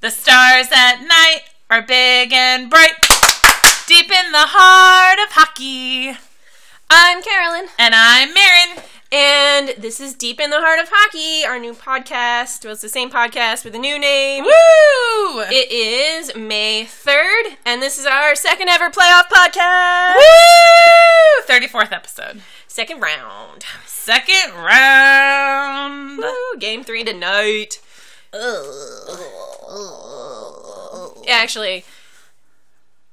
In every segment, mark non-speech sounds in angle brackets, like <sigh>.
The stars at night are big and bright, deep in the heart of hockey. I'm Carolyn, And I'm Marin. and this is Deep in the Heart of Hockey, our new podcast. Well, it's the same podcast with a new name. Woo! It is May 3rd, and this is our second ever playoff podcast. Woo! 34th episode. Second round. Second round. Woo, game three tonight. Actually,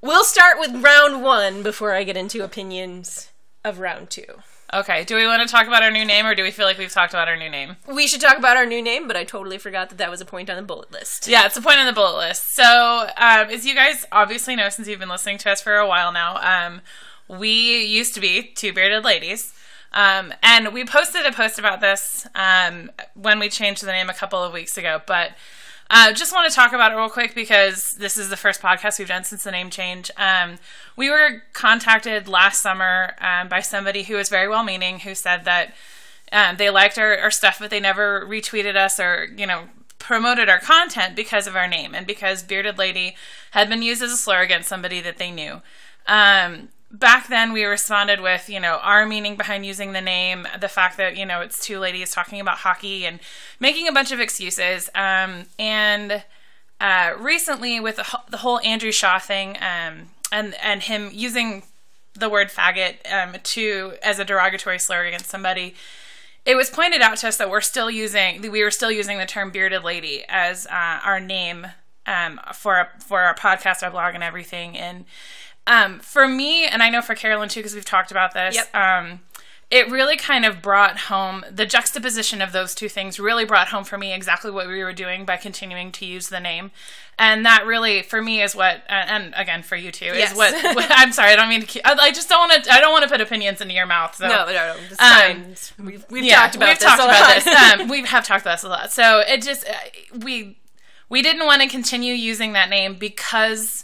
we'll start with round one before I get into opinions of round two. Okay, do we want to talk about our new name or do we feel like we've talked about our new name? We should talk about our new name, but I totally forgot that that was a point on the bullet list. Yeah, it's a point on the bullet list. So, um, as you guys obviously know since you've been listening to us for a while now, um, we used to be Two Bearded Ladies. Um, and we posted a post about this um, when we changed the name a couple of weeks ago. But uh, just want to talk about it real quick because this is the first podcast we've done since the name change. Um, we were contacted last summer um, by somebody who was very well meaning who said that um, they liked our, our stuff, but they never retweeted us or, you know, promoted our content because of our name and because Bearded Lady had been used as a slur against somebody that they knew. Um, back then, we responded with, you know, our meaning behind using the name, the fact that, you know, it's two ladies talking about hockey and making a bunch of excuses. Um, and uh, recently, with the, whole Andrew Shaw thing um, and, and him using the word faggot um, to as a derogatory slur against somebody, it was pointed out to us that we're still using we were still using the term bearded lady as uh, our name um, for for our podcast, our blog, and everything. And um, for me, and I know for Carolyn too, because we've talked about this. Yep. Um, it really kind of brought home the juxtaposition of those two things. Really brought home for me exactly what we were doing by continuing to use the name, and that really for me is what, and again for you too, Yes. is what, <laughs> what. I'm sorry, I don't mean to. Keep, I, just don't want to. I don't want to put opinions into your mouth. So. No, no, no. Um. We've, we've Yeah, talked about we've this talked a about lot. this. Um, we have talked about this a lot. So it just uh, we we didn't want to continue using that name because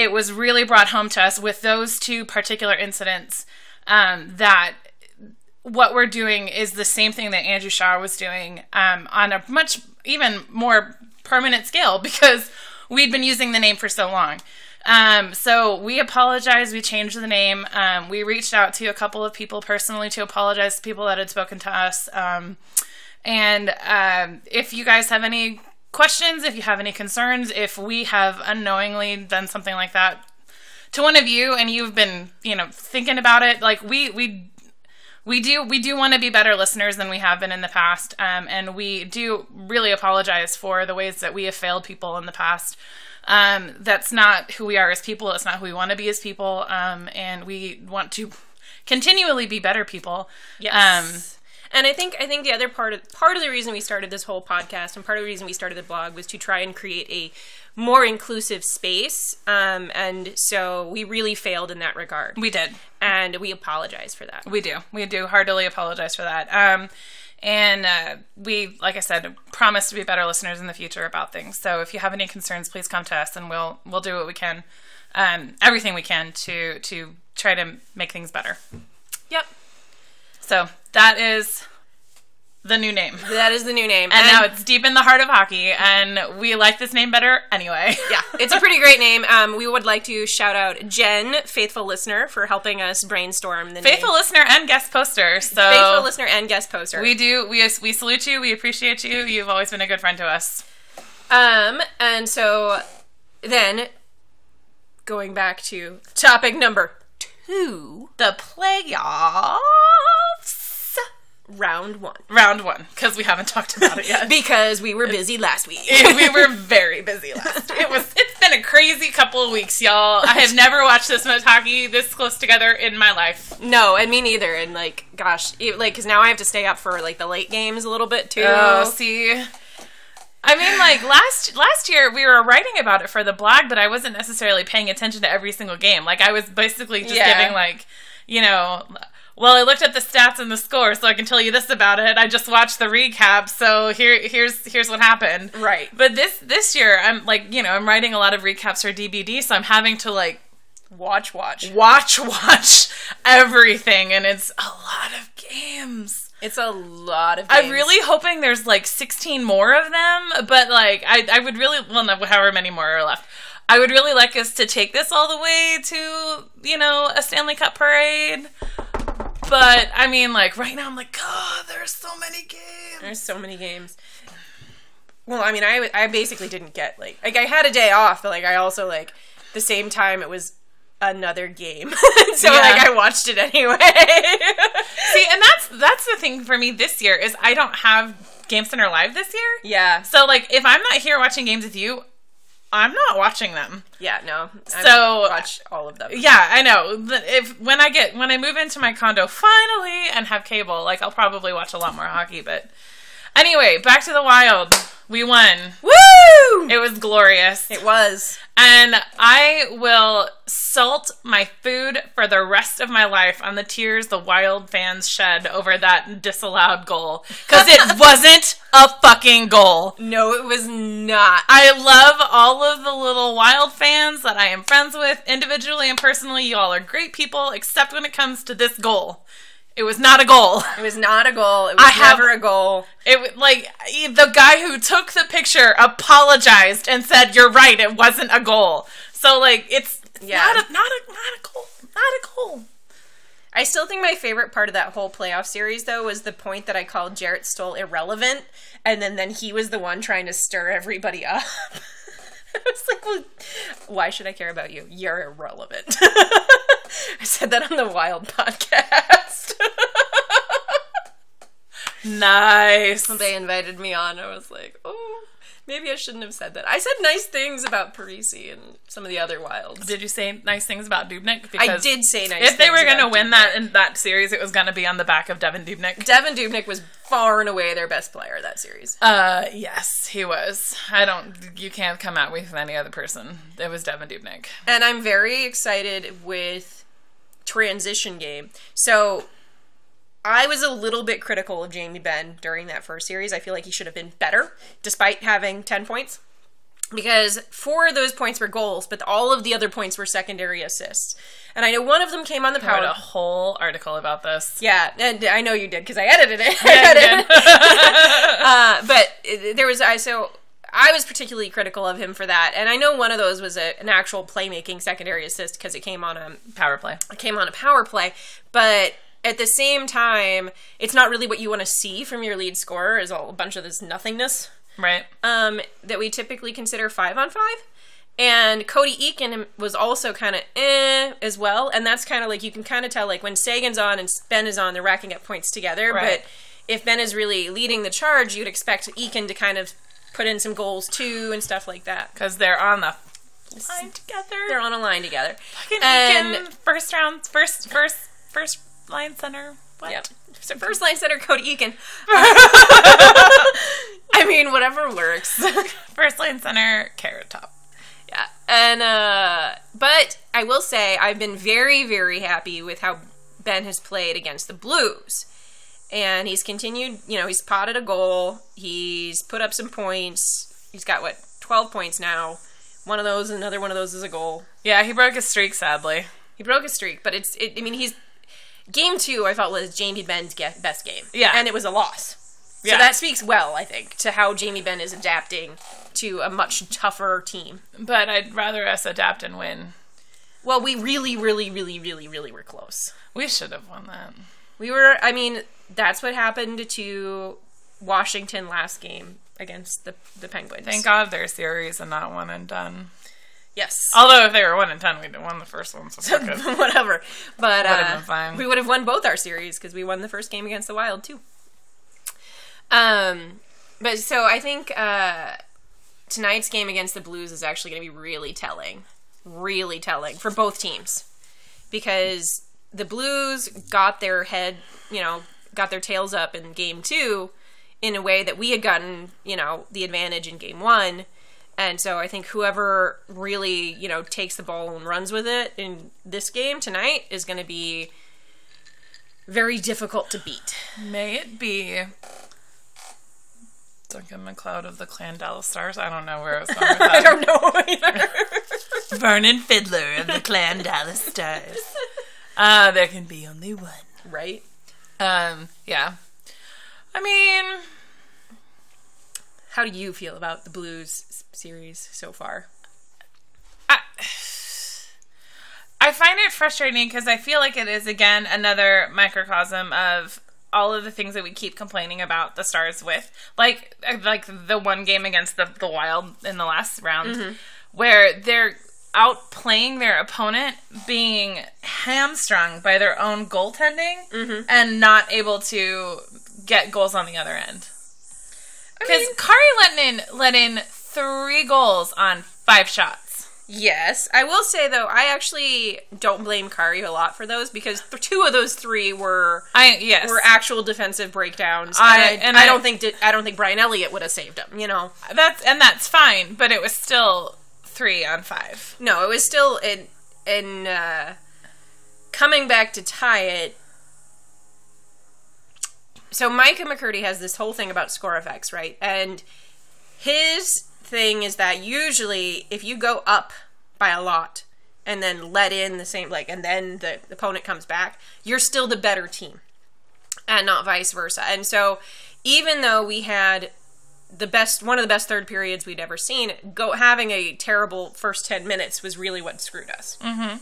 it was really brought home to us with those two particular incidents um, that what we're doing is the same thing that Andrew Shaw was doing um, on a much even more permanent scale <laughs> because we'd been using the name for so long. Um, so we apologize. We changed the name. Um, we reached out to a couple of people personally to apologize to people that had spoken to us. Um, and um, if you guys have any questions, if you have any concerns, if we have unknowingly done something like that to one of you and you've been, you know, thinking about it, like we we we do we do want to be better listeners than we have been in the past um, and we do really apologize for the ways that we have failed people in the past um, that's not who we are as people it's not who we want to be as people um, and we want to continually be better people Yes. And I think I think the other part of part of the reason we started this whole podcast and part of the reason we started the blog was to try and create a more inclusive space. Um, and so we really failed in that regard, we did and we apologize for that. We do. We do heartily apologize for that. Um, and uh, we, like I said, promise to be better listeners in the future about things. So if you have any concerns, please come to us, and we'll we'll do what we can, um, everything we can to to try to make things better. Yep, So that is the new name, that is the new name, and now it's deep in the heart of hockey, and we like this name better anyway. yeah, <laughs> it's a pretty great name. Um, we would like to shout out Jen, faithful listener, for helping us brainstorm the Faithful name. listener and guest poster. So Faithful listener and guest poster. we do we we salute you. We appreciate you. You've always been a good friend to us. Um, and so then going back to topic number two, The playoffs. round one. round one because we haven't talked about it yet. <laughs> Because we were busy last week. <laughs> we were very busy last. It was. It's been a crazy couple of weeks, y'all. I have never watched this much hockey this close together in my life. no, and me neither. And like, gosh, it, like, because now I have to stay up for like the late games a little bit too. Oh, see. I mean, like last last year we were writing about it for the blog, but I wasn't necessarily paying attention to every single game. Like I was basically just Yeah. giving like, you know, well, I looked at the stats and the score, so I can tell you this about it. I just watched the recap, so here here's here's what happened. Right. But this this year, I'm like, you know, I'm writing a lot of recaps for DBD, so I'm having to like Watch, watch. watch watch <laughs> everything, and it's a lot of games. It's a lot of. Games. I'm really hoping there's like 16 more of them, but like I, I would really well, no, however many more are left. I would really like us to take this all the way to you know a Stanley Cup parade. But I mean, like right now, I'm like, God, there's so many games. There's so many games. Well, I mean, I I basically didn't get like like I had a day off, but like I also like the same time it was another game, <laughs> so Yeah. like I watched it anyway. <laughs> See, and that's that's the thing for me this year is I don't have Game Center Live this year. yeah, So like, if I'm not here watching games with you, I'm not watching them. yeah, no. I So- watch all of them. Yeah, I know. If when I get when I move into my condo finally and have cable, like I'll probably watch a lot more hockey. But anyway, back to the Wild. We won. Woo! It was glorious. It was. And I will salt my food for the rest of my life on the tears the Wild fans shed over that disallowed goal. Because it <laughs> wasn't a fucking goal. No, it was not. I love all of the little Wild fans that I am friends with, individually and personally. You all are great people, except when it comes to this goal. It was not a goal. It was not a goal. It was I have- never a goal. It was like the guy who took the picture apologized and said, "You're right. It wasn't a goal." So like, it's, it's Yeah. not a not a not a goal. Not a goal. I still think my favorite part of that whole playoff series, though, was the point that I called Jarrett Stoll irrelevant, and then then he was the one trying to stir everybody up. <laughs> I was like, well, why should I care about you? You're irrelevant. <laughs> I said that on the Wild podcast. <laughs> Nice. they invited me on. I was like, oh, maybe I shouldn't have said that. I said nice things about Parisi and some of the other Wilds. Did you say nice things about Dubnyk? I did say nice. If they were going to win Dubnyk. that in that series, it was going to be on the back of Devan Dubnyk. Devan Dubnyk was far and away their best player that series. Uh, yes, he was. I don't. You can't come out with any other person. It was Devan Dubnyk. and I'm very excited with transition game. So I was a little bit critical of Jamie Benn during that first series. I feel like he should have been better despite having 10 points. Because four of those points were goals, but all of the other points were secondary assists. And I know one of them came on the I wrote a whole article about this. Yeah, and I know you did because I edited it. Yeah, you <laughs> did. uh, but there was I so I was particularly critical of him for that, and I know one of those was a, an actual playmaking secondary assist because it came on a Power play. it came on a power play, but at the same time, it's not really what you want to see from your lead scorer is all a bunch of this nothingness Right. um, that we typically consider five on five. And Cody Eakin was also kind of eh as well, and that's kind of like you can kind of tell like when Seguin's on and Benn is on, they're racking up points together. Right. But if Benn is really leading the charge, you'd expect Eakin to kind of put in some goals too and stuff like that. Because they're on the line together. They're on a line together. Fucking and- Eakin, first round, first, first, first line center. What? Yep. So first line center Cody Eakin. <laughs> I mean, whatever works. <laughs> First line center, carrot top. Yeah. And uh but I will say I've been very very happy with how Benn has played against the Blues. And he's continued, you know, he's potted a goal. He's put up some points. He's got what? 12 points now. One of those another one of those is a goal. Yeah, he broke his streak, sadly. He broke a streak, but it's it, I mean, he's game 2 I felt was Jamie Benn's ge- best game. Yeah. And it was a loss. Yeah. So that speaks well, I think, to how Jamie Benn is adapting to a much tougher team. But I'd rather us adapt and win. Well, we really, really, really, really, really were close. We should have won that. We were, I mean, that's what happened to Washington last game against the, the Penguins. Thank God they're series and not one and done. Yes. Although if they were one and done, we'd have won the first one. So. <laughs> Whatever. But uh, been fine. we would have won both our series because we won the first game against the Wild, too. Um, but so I think uh, tonight's game against the Blues is actually going to be really telling. Really telling for both teams. Because the Blues got their head, you know, got their tails up in game two in a way that we had gotten, you know, the advantage in game one. And so I think whoever really, you know, takes the ball and runs with it in this game tonight is going to be very difficult to beat. May it be Duncan MacLeod of the Clan Dallas Stars. I don't know where it was going. <laughs> I don't know either. <laughs> Vernon Fiddler of the Clan Dallas Stars. <laughs> Uh, there can be only one. right? Um, yeah. I mean, How do you feel about the Blues series so far? I, I find it frustrating because I feel like it is again another microcosm of all of the things that we keep complaining about the Stars with, like like the one game against the the Wild in the last round, where they're outplaying their opponent, being hamstrung by their own goaltending, mm-hmm. and not able to get goals on the other end. Because Kari let in let in three goals on five shots. Yes, I will say though, I actually don't blame Kari a lot for those because two of those three were I yes. were actual defensive breakdowns. I- and I, and I I- don't think I don't think Brian Elliott would have saved them. You know, That's and that's fine, but it was still three on five. no, it was still in in uh, coming back to tie it. So Micah McCurdy has this whole thing about score effects, right? And his thing is that usually if you go up by a lot and then let in the same like and then the opponent comes back, you're still the better team. And not vice versa. And so even though we had the best one of the best third periods we'd ever seen, go having a terrible first 10 minutes was really what screwed us. Mm-hmm.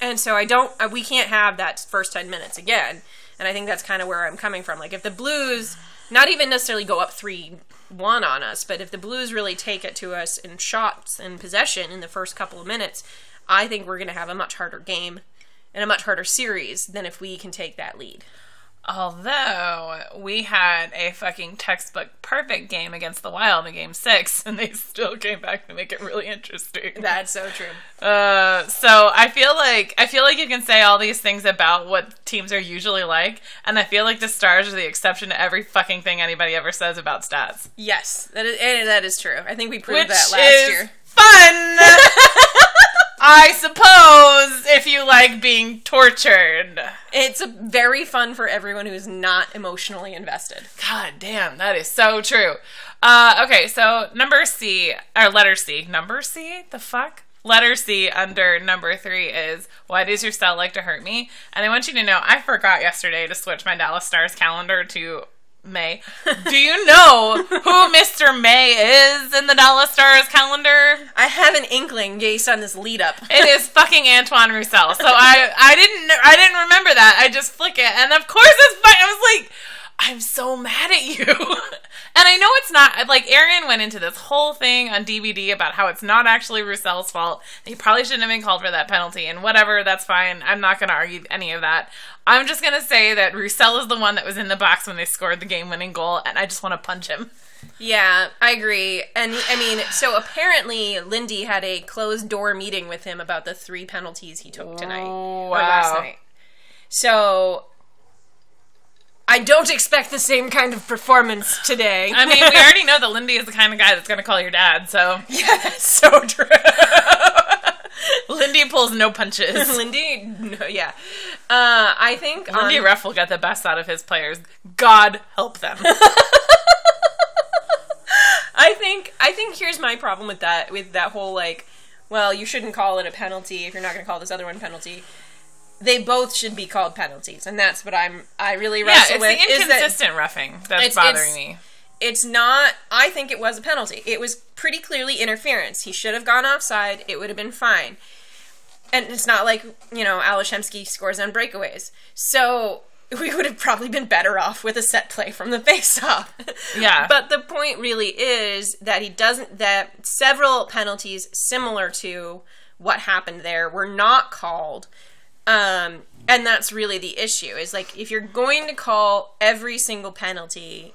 And so I don't uh, we can't have that first 10 minutes again. And I think that's kind of where I'm coming from. Like if the Blues not even necessarily go up 3 1 on us, but if the Blues really take it to us in shots and possession in the first couple of minutes, I think we're going to have a much harder game and a much harder series than if we can take that lead. Although we had a fucking textbook perfect game against the Wild in Game Six, <laughs> and they still came back to make it really interesting. That's so true. Uh, so I feel like I feel like you can say all these things about what teams are usually like, and I feel like the Stars are the exception to every fucking thing anybody ever says about stats. Yes, that is that is true. I think we proved Which that last year. Fun. <laughs> I suppose if you like being tortured. It's very fun for everyone who is not emotionally invested. God damn, that is so true. Uh, okay, so number C, or letter C, number C, the fuck? Letter C under number three is why does your cell like to hurt me? And I want you to know I forgot yesterday to switch my Dallas Stars calendar to May. <laughs> Do you know who Mr. May is in the Dallas Stars calendar? I have an inkling based on this lead up. It is <laughs> fucking Antoine Roussel. So I I didn't I didn't remember that. I just flick it, and of course it's fine. I was like, I'm so mad at you. <laughs> and I know it's not like Aaron went into this whole thing on DBD about how it's not actually Roussel's fault. He probably shouldn't have been called for that penalty, and whatever. That's fine. I'm not going to argue any of that. I'm just going to say that Roussel is the one that was in the box when they scored the game-winning goal, and I just want to punch him. Yeah, I agree. And I mean, so apparently Lindy had a closed door meeting with him about the three penalties he took tonight Oh, or last night. So I don't expect the same kind of performance today. I mean, we <laughs> already know that Lindy is the kind of guy that's going to call your dad, so yeah, that's so true. <laughs> Lindy pulls no punches. <laughs> Lindy, no, yeah. Uh, I think on- Ruff will get the best out of his players. God help them. I think I think here's my problem with that with that whole like, well, you shouldn't call it a penalty if you're not going to call this other one penalty. They both should be called penalties, and that's what I'm I really yeah, wrestle it's with. the is that inconsistent roughing that's It's- bothering it's- me. it's not. I think it was a penalty. It was pretty clearly interference. He should have gone offside. It would have been fine. And it's not like you know Alashemsky scores on breakaways. So <laughs> we would have probably been better off with a set play from the face-off. Yeah. <laughs> But the point really is that he doesn't. That several penalties similar to what happened there were not called. Um, and that's really the issue. Is like if you're going to call every single penalty,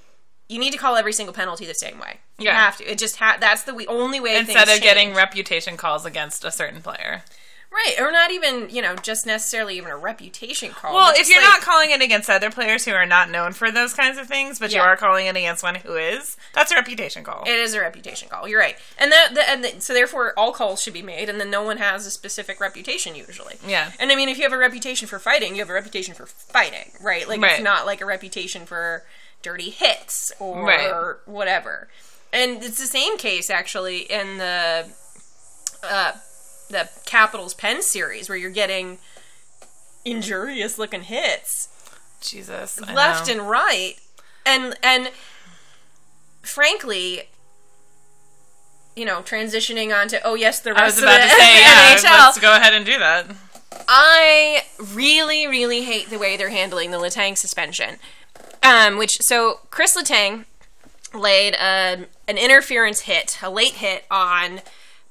you need to call every single penalty the same way. You Yeah. have to. It just ha- that's the we- only way. Instead of getting reputation calls against a certain player. Right, or not even you know just necessarily even a reputation call. Well, if you're like- not calling it against other players who are not known for those kinds of things, but you are calling it against one who is, that's a reputation call. It is a reputation call. You're right, and that, that and the, so therefore all calls should be made, and then no one has a specific reputation usually. Yeah. and I mean, if you have a reputation for fighting, you have a reputation for fighting, right? Like Right. it's not like a reputation for dirty hits or Right. whatever. And it's the same case actually in the uh, the Capitals Pen series where you're getting injurious looking hits Jesus. I left know. and right. and and frankly, you know, transitioning on to oh yes, the I was rest about of to the say, <laughs> yeah, NHL. let's go ahead and do that. I really, really hate the way they're handling the Letang suspension. Um, which so Kris Letang laid a, an interference hit, a late hit on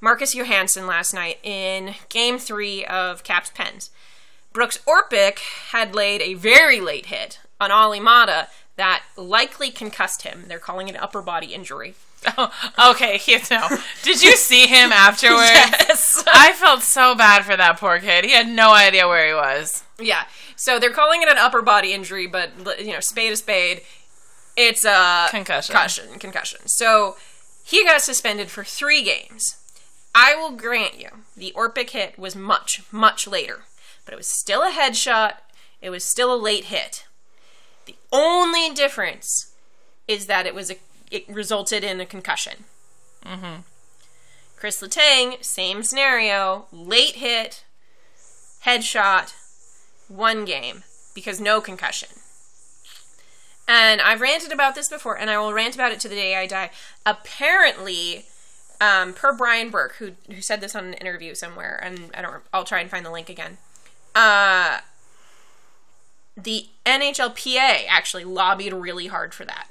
Marcus Johansson last night in Game Three of Caps Pens. Brooks Orpik had laid a very late hit on Olli Maatta that likely concussed him. They're calling it an upper body injury. Oh, <laughs> okay, he, no. Did you see him <laughs> afterwards? Yes. I felt so bad for that poor kid. He had no idea where he was. Yeah. So they're calling it an upper body injury, but you know, spade a spade. It's a Concussion. Concussion. Concussion. So he got suspended for three games. I will grant you the Orpik hit was much, much later, but it was still a headshot. It was still a late hit. The only difference is that it was a it resulted in a concussion. Mm-hmm. Kris Letang, same scenario, late hit, headshot, one game because no concussion. And I've ranted about this before, and I will rant about it to the day I die. Apparently, um, per Brian Burke, who who said this on an interview somewhere, and I don't, I'll try and find the link again. Uh, the NHLPA actually lobbied really hard for that.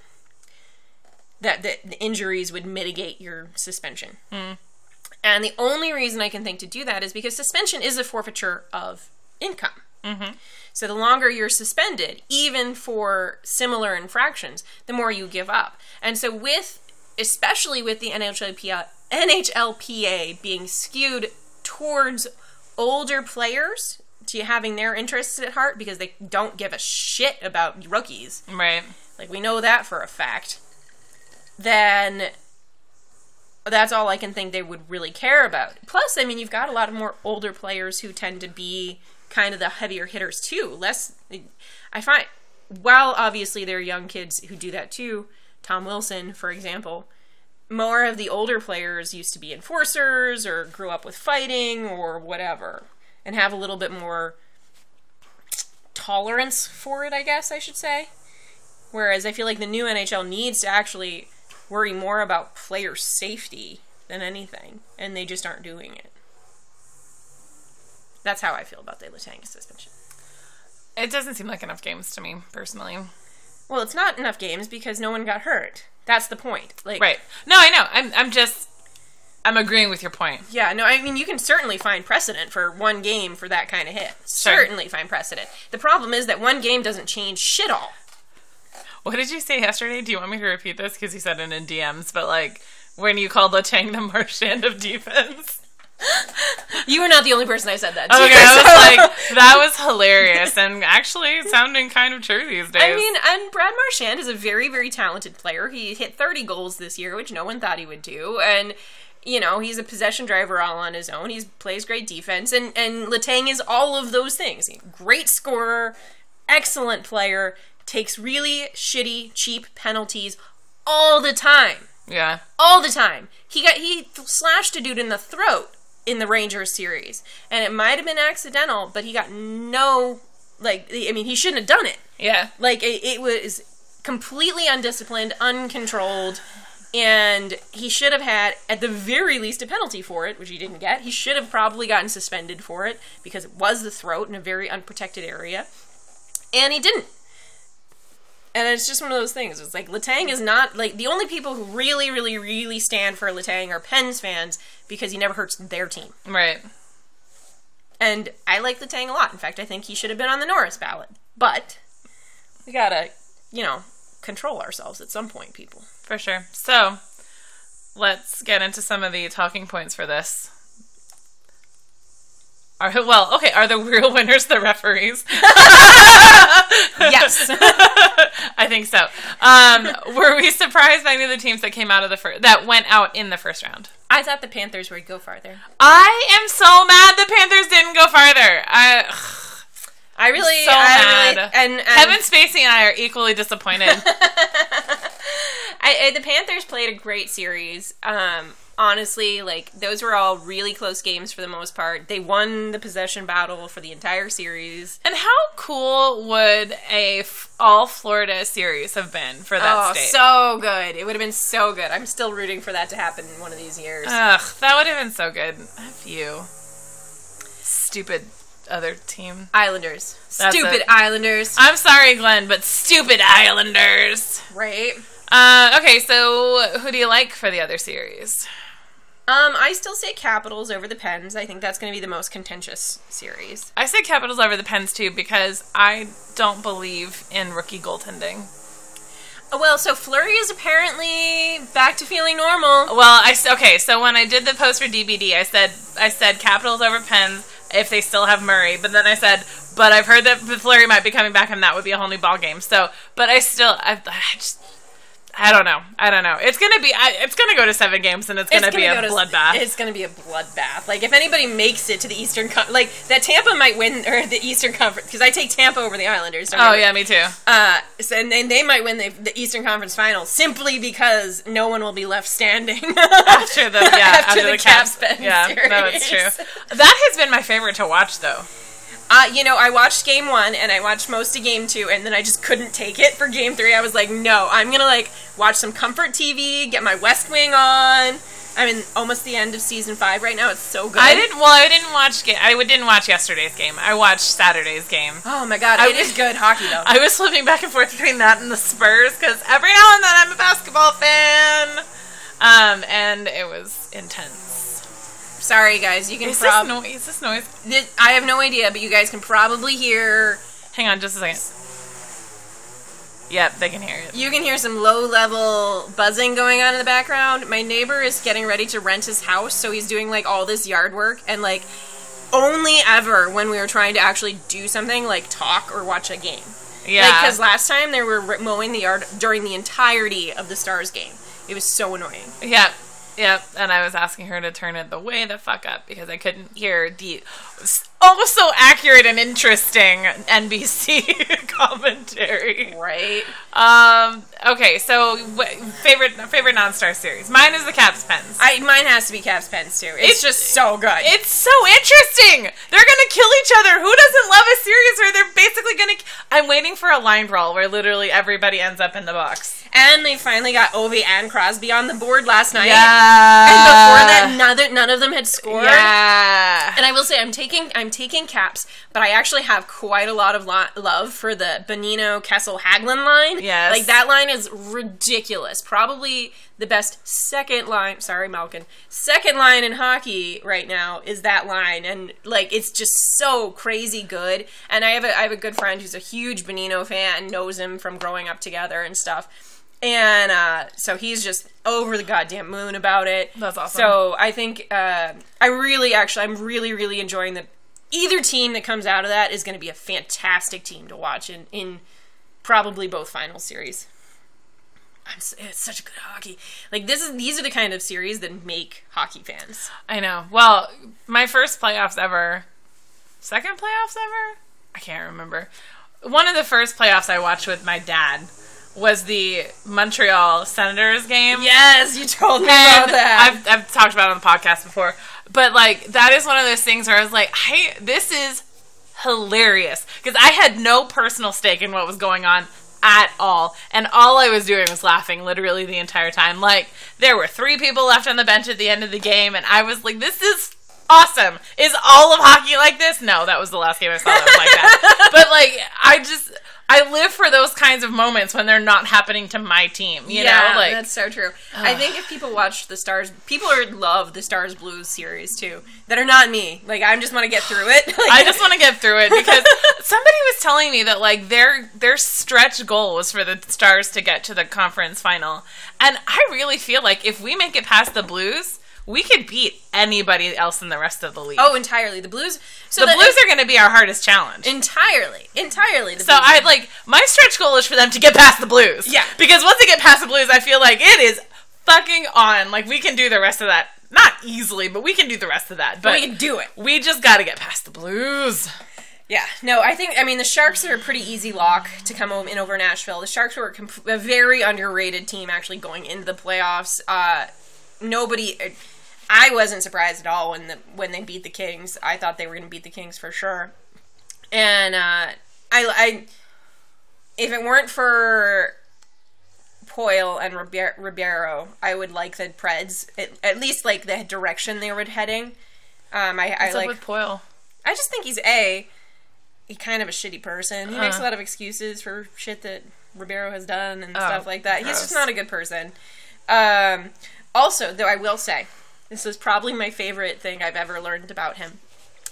That that the injuries would mitigate your suspension. And the only reason I can think to do that is because suspension is a forfeiture of income. So the longer you're suspended, even for similar infractions, the more you give up. And so with especially with the NHLPA, NHLPA being skewed towards older players to having their interests at heart because they don't give a shit about rookies. Right. Like we know that for a fact. Then that's all I can think they would really care about. Plus, I mean, you've got a lot of more older players who tend to be kind of the heavier hitters too. Less, I find, while obviously there are young kids who do that too. Tom Wilson, for example, more of the older players used to be enforcers or grew up with fighting or whatever, and have a little bit more tolerance for it. I guess I should say. Whereas I feel like the new NHL needs to actually worry more about player safety than anything, and they just aren't doing it. That's how I feel about the Letang suspension. It doesn't seem like enough games to me, personally. Well, it's not enough games because no one got hurt. That's the point. Like, Right. No, I know. I'm, I'm just, I'm agreeing with your point. Yeah, no, I mean, you can certainly find precedent for one game for that kind of hit. Certainly find precedent. The problem is that one game doesn't change shit all. What did you say yesterday? Do you want me to repeat this? Because you said it in DMs, but like, when you called Letang the Marchand of <laughs> defense. You were not the only person I said that to. Okay, I was <laughs> like, that was hilarious and actually sounding kind of true these days. I mean, and Brad Marchand is a very, very talented player. He hit 30 goals this year, which no one thought he would do. And, you know, he's a possession driver all on his own. He plays great defense. And, and Letang is all of those things. Great scorer, excellent player, takes really shitty, cheap penalties all the time. yeah. All the time. He got he slashed a dude in the throat in the Rangers series. And it might have been accidental, but he got no like I mean, he shouldn't have done it. Yeah. Like it, it was completely undisciplined, uncontrolled, and he should have had at the very least a penalty for it, which he didn't get. He should have probably gotten suspended for it because it was the throat in a very unprotected area, and he didn't. And it's just one of those things. It's like Letang is not like the only people who really, really, really stand for Letang are Pens fans because he never hurts their team. Right. And I like Letang a lot. In fact, I think he should have been on the Norris ballot. But we gotta, you know, control ourselves at some point, people. For sure. So, let's get into some of the talking points for this. Are, well, okay, are the real <laughs> winners the referees? Yes. <laughs> I think so. Um, were we surprised by any of the teams that came out of the first that went out in the first round? I thought the Panthers would go farther. I am so mad the Panthers didn't go farther. I I really, so I mad. really, and, and Kevin Spacey and I are equally disappointed. <laughs> I, I, the Panthers played a great series. Um, honestly, like those were all really close games for the most part. They won the possession battle for the entire series. And how cool would a f- all Florida series have been for that oh, state? so good! It would have been so good. I'm still rooting for that to happen in one of these years. Ugh, that would have been so good. F you. Stupid other team. Islanders, That's stupid it. Islanders, I'm sorry, Glenn, but stupid Islanders. right? Uh, okay, so who do you like for the other series? Um, I still say Capitals over the Pens. I think that's going to be the most contentious series. I say Capitals over the Pens too because I don't believe in rookie goaltending. Well, so Fleury is apparently back to feeling normal. Well, I okay. So when I did the post for DBD, I said I said Capitals over Pens if they still have Murray, but then I said, but I've heard that Fleury might be coming back, and that would be a whole new ball game. So, but I still, I, I just. I don't know. I don't know. It's gonna be. I, it's gonna go to seven games, and it's gonna, It's be a go to- bloodbath. It's going to be a bloodbath. Like if anybody makes it to the Eastern, Con- like that Tampa might win or the Eastern Conference because I take Tampa over the Islanders. don't oh yeah, me too. Uh, so, and, and they might win the, the Eastern Conference Final simply because no one will be left standing <laughs> After the yeah, after, the, Caps. Pens yeah, no, it's true. That has been my favorite to watch, though. Uh, you know, I watched game one and I watched most of game two, and then I just couldn't take it for game three. I was like, no, I'm gonna like watch some comfort TV, get my West Wing on. I'm in almost the end of season five right now. It's so good. I didn't. Well, I didn't watch. Ga- I didn't watch yesterday's game. I watched Saturday's game. Oh my god, I it is good hockey though. I was flipping back and forth between that and the Spurs because every now and then I'm a basketball fan. Um, and it was intense. Sorry, guys. You can Is this noise? Is this noise? This- I have no idea, but you guys can probably hear. Hang on, just a second. Yep, they can hear it. You can hear some low level buzzing going on in the background. My neighbor is getting ready to rent his house, so he's doing like all this yard work and like only ever when we were trying to actually do something like talk or watch a game. Yeah, because last time they were mowing the yard during the entirety of the Stars game. It was so annoying. Yep. Yep. And I was asking her to turn it the way the fuck up because I couldn't hear the oh so accurate and interesting NBC <laughs> commentary. Right? Um. Okay. So wh- favorite favorite non-star series. Mine is the Caps Pens. I mine has to be Caps Pens too. It's, It's- just so good. it's so interesting. They're gonna kill each other. Who doesn't love a series where they're basically gonna? I'm waiting for a line brawl where literally everybody ends up in the box. and they finally got Ovi and Crosby on the board last night. Yeah. And before that, none, none of them had scored. Yeah. And I will say, I'm taking I'm taking caps, but I actually have quite a lot of lo- love for the Bonino Kessel Hagelin line. Yes. like that line is ridiculous. Probably the best second line. Sorry, Malkin. Second line in hockey right now is that line, and like it's just so crazy good. And I have a I have a good friend who's a huge Bonino fan, knows him from growing up together and stuff. And uh, so he's just over the goddamn moon about it. That's awesome. So I think uh, I really, actually, I'm really, really enjoying that. Either team that comes out of that is going to be a fantastic team to watch in, in probably both final series. I'm, it's such a good hockey. Like this is these are the kind of series that make hockey fans. I know. Well, my first playoffs ever, second playoffs ever? I can't remember. One of the first playoffs I watched with my dad was the Montreal Senators game. Yes, you told me And about that. I've, I've talked about it on the podcast before. But like that is one of those things where I was like, I this is hilarious. Because I had no personal stake in what was going on at all. And all I was doing was laughing literally the entire time. Like there were three people left on the bench at the end of the game and I was like, This is awesome. Is all of hockey like this? No, that was the last game I saw that was like that. <laughs> but like I just I live for those kinds of moments when they're not happening to my team. You yeah, know, like that's so true. I think if people watch the Stars, people are love the Stars Blues series too. That are not me. Like I just want to get through it. Like, <sighs> I just want to get through it because <laughs> somebody was telling me that like their their stretch goal was for the Stars to get to the conference final, and I really feel like if we make it past the Blues, we could beat anybody else in the rest of the league. Oh, entirely the Blues. So the that- Blues are going to be our hardest challenge. entirely, entirely. The so Blues. I like my stretch goal is for them to get past the Blues. Yeah. because once they get past the Blues, I feel like it is fucking on. Like we can do the rest of that. Not easily, but we can do the rest of that. But we can do it. we just got to get past the Blues. Yeah, no, I think I mean the Sharks are a pretty easy lock to come home in over Nashville. The Sharks were a, comp- a very underrated team actually going into the playoffs. Uh, nobody, I wasn't surprised at all when the when they beat the Kings. I thought they were going to beat the Kings for sure. And uh, I, I, if it weren't for Poile and Ribe- Ribeiro, I would like the Preds at, at least like the direction they were heading. Um, I, I What's like. with Poile? I just think he's a. He's kind of a shitty person. He makes a lot of excuses for shit that Ribeiro has done and Oh, stuff like that. He's just not a good person. Um, also, though, I will say this is probably my favorite thing I've ever learned about him.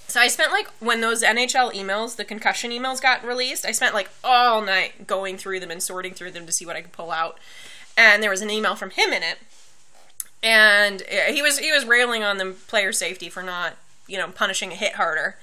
So I spent like when those NHL emails, the concussion emails got released, I spent like all night going through them and sorting through them to see what I could pull out. And there was an email from him in it. And uh, he was he was railing on the player safety for not, you know, punishing a hit harder.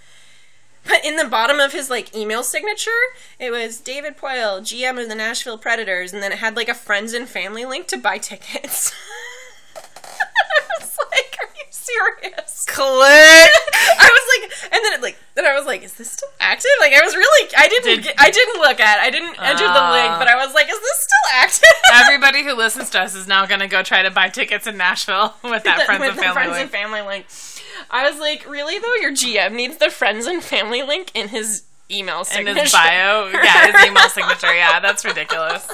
But in the bottom of his like email signature, it was David Poile, GM of the Nashville Predators, and then it had like a friends and family link to buy tickets. <laughs> I was like, "Are you serious?" Click. <laughs> I was like, and then it like, then I was like, "Is this still active?" Like, I was really, I didn't, Did- get, I didn't look at, it. I didn't enter the link, Ah. but I was like, "Is this still active?" <laughs> Everybody who listens to us is now going to go try to buy tickets in Nashville <laughs> with that friends With and family friends link. and family link. I was like, really though, your GM needs the friends and family link in his email in signature. his bio. Yeah, his email signature. Yeah, that's ridiculous.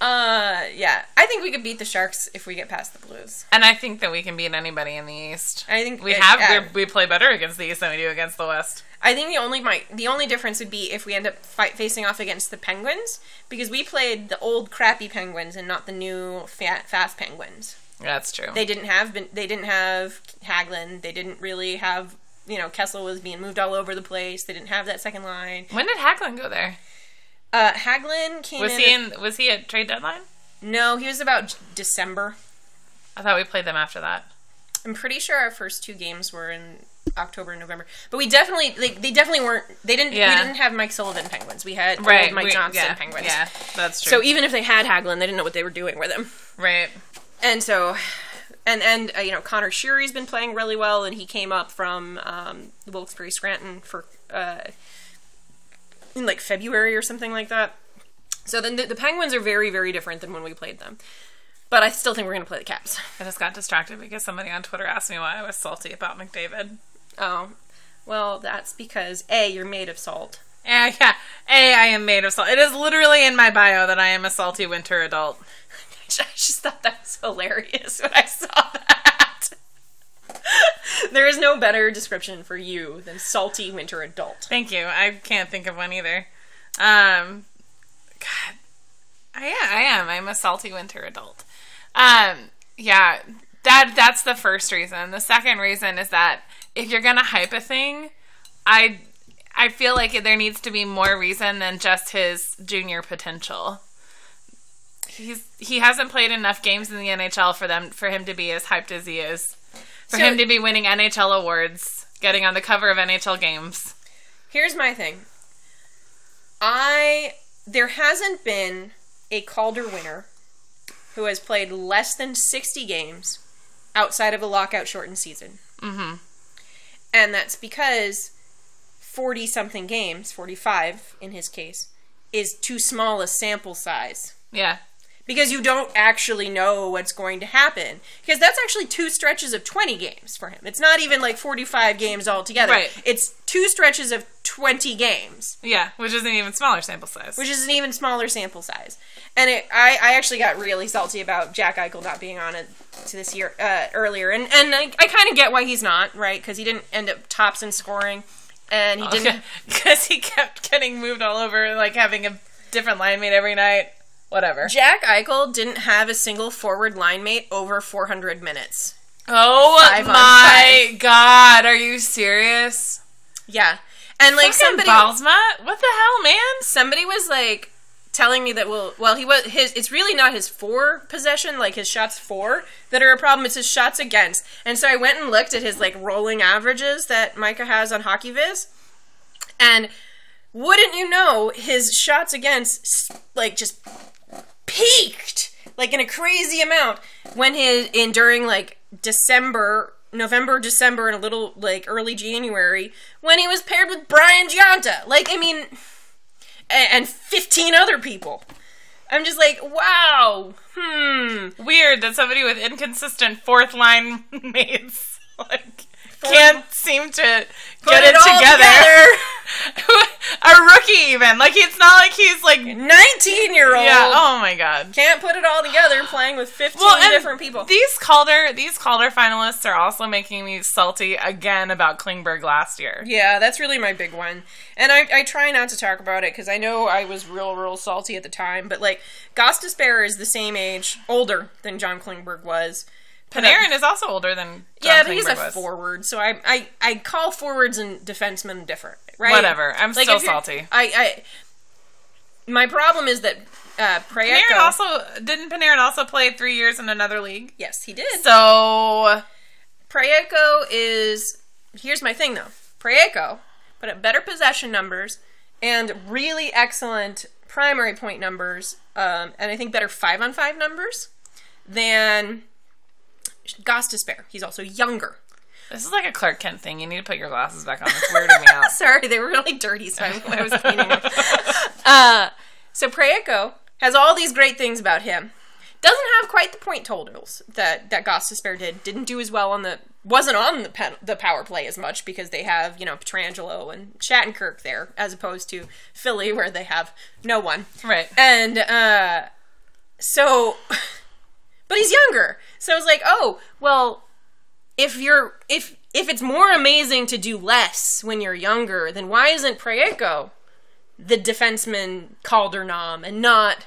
Uh, yeah, I think we could beat the Sharks if we get past the Blues. And I think that we can beat anybody in the East. I think We uh, have yeah. we're- play better against the East than we do against the West. I think the only my the only difference would be if we end up fight, facing off against the Penguins because we played the old crappy Penguins and not the new fast Penguins. That's true. They didn't have been, they didn't have Hagelin. They didn't really have you know Kessel was being moved all over the place. They didn't have that second line. when did Hagelin go there? Uh, Hagelin came Was in. he in? Was he at trade deadline? No, he was about December. I thought we played them after that. I'm pretty sure our first two games were in October and November. But we definitely like they definitely weren't they didn't Yeah. we didn't have Mike Sullivan Penguins. We had Right, Mike we- Johnston yeah, Penguins. Yeah, that's true. So even if they had Hagelin, they didn't know what they were doing with him. right. And so and and uh, you know Conor Sheary's been playing really well and he came up from um Wilkes-Barre Scranton for uh in like February or something like that. So then the, the Penguins are very very different than when we played them. But I still think we're going to play the Caps. I just got distracted because somebody on Twitter asked me why I was salty about McDavid. Oh. Well, that's because A, you're made of salt. Yeah, yeah. A, I am made of salt. It is literally in my bio that I am a salty winter adult. <laughs> I just thought that was hilarious when I saw that. <laughs> there is no better description for you than salty winter adult. Thank you. I can't think of one either. Um, God, I yeah, I am. I'm a salty winter adult. Um, yeah, that that's the first reason. The second reason is that if you're gonna hype a thing, I I feel like there needs to be more reason than just his junior potential. He's he hasn't played enough games in the NHL for them for him to be as hyped as he is. For So- him to be winning NHL awards, getting on the cover of NHL games. Here's my thing. I there hasn't been a Calder winner who has played less than 60 games outside of a lockout shortened season. Mhm. And that's because 40 something games, 45 in his case, is too small a sample size. Yeah. Because you don't actually know what's going to happen. Because that's actually two stretches of 20 games for him. It's not even like 45 games altogether. Right. It's two stretches of 20 games, Yeah, which is an even smaller sample size. which is an even smaller sample size. And it, I, I actually got really salty about Jack Eichel not being on it to this year uh, earlier, and and I, I kind of get why he's not right because he didn't end up tops in scoring, and he didn't. because <laughs> he kept getting moved all over, like having a different line mate every night. Whatever. Jack Eichel didn't have a single forward line mate over 400 minutes. Oh Five my god, are you serious? Yeah, and like Fucking somebody. Bylsma? What the hell, man? somebody was like telling me that well well he was his it's really not his four possession like his shots for that are a problem it's his shots against and so i went and looked at his like rolling averages that micah has on hockeyviz and wouldn't you know his shots against like just peaked like in a crazy amount when his in during like december november december and a little like early january when he was paired with brian Gionta. like i mean a- and 15 other people. I'm just like, wow, hmm. Weird that somebody with inconsistent fourth line <laughs> mates like can't seem to get it, it all together. <laughs> a rookie even. Like it's not like he's like 19 year old. Yeah, oh my god. Can't put it all together playing with 15 Well, different people. These Calder these Calder finalists are also making me salty again about Klingberg last year. Yeah, that's really my big one. And I, I try not to talk about it because I know I was real, real salty at the time. But, like, Gostisbehere is the same age, older than John Klingberg was. Panarin is also older than John yeah, but he's a was. forward, so I, I I call forwards and defensemen different, right? Whatever. I'm Like, still if you're- salty. I, I my problem is that uh. Panarin also didn't Panarin also play three years in another league. yes, he did. So Parayko is here's my thing though. Parayko put up better possession numbers and really excellent primary point numbers, um, and I think better five on five numbers than Gostisbehere. He's also younger. this is like a Clark Kent thing. You need to put your glasses back on. It's weirding me out. <laughs> Sorry, they were really dirty, so I, I was cleaning them. <laughs> Uh, so Parayko has all these great things about him. Doesn't have quite the point totals that that Gostisbehere did. Didn't do as well on the wasn't on the pen, the power play as much because they have you know Pietrangelo and Shattenkirk there as opposed to Philly where they have no one. Right. And uh, so, <laughs> but he's younger, so I was like, oh well, if you're if if it's more amazing to do less when you're younger, then why isn't Parayko the defenseman Caldernom and not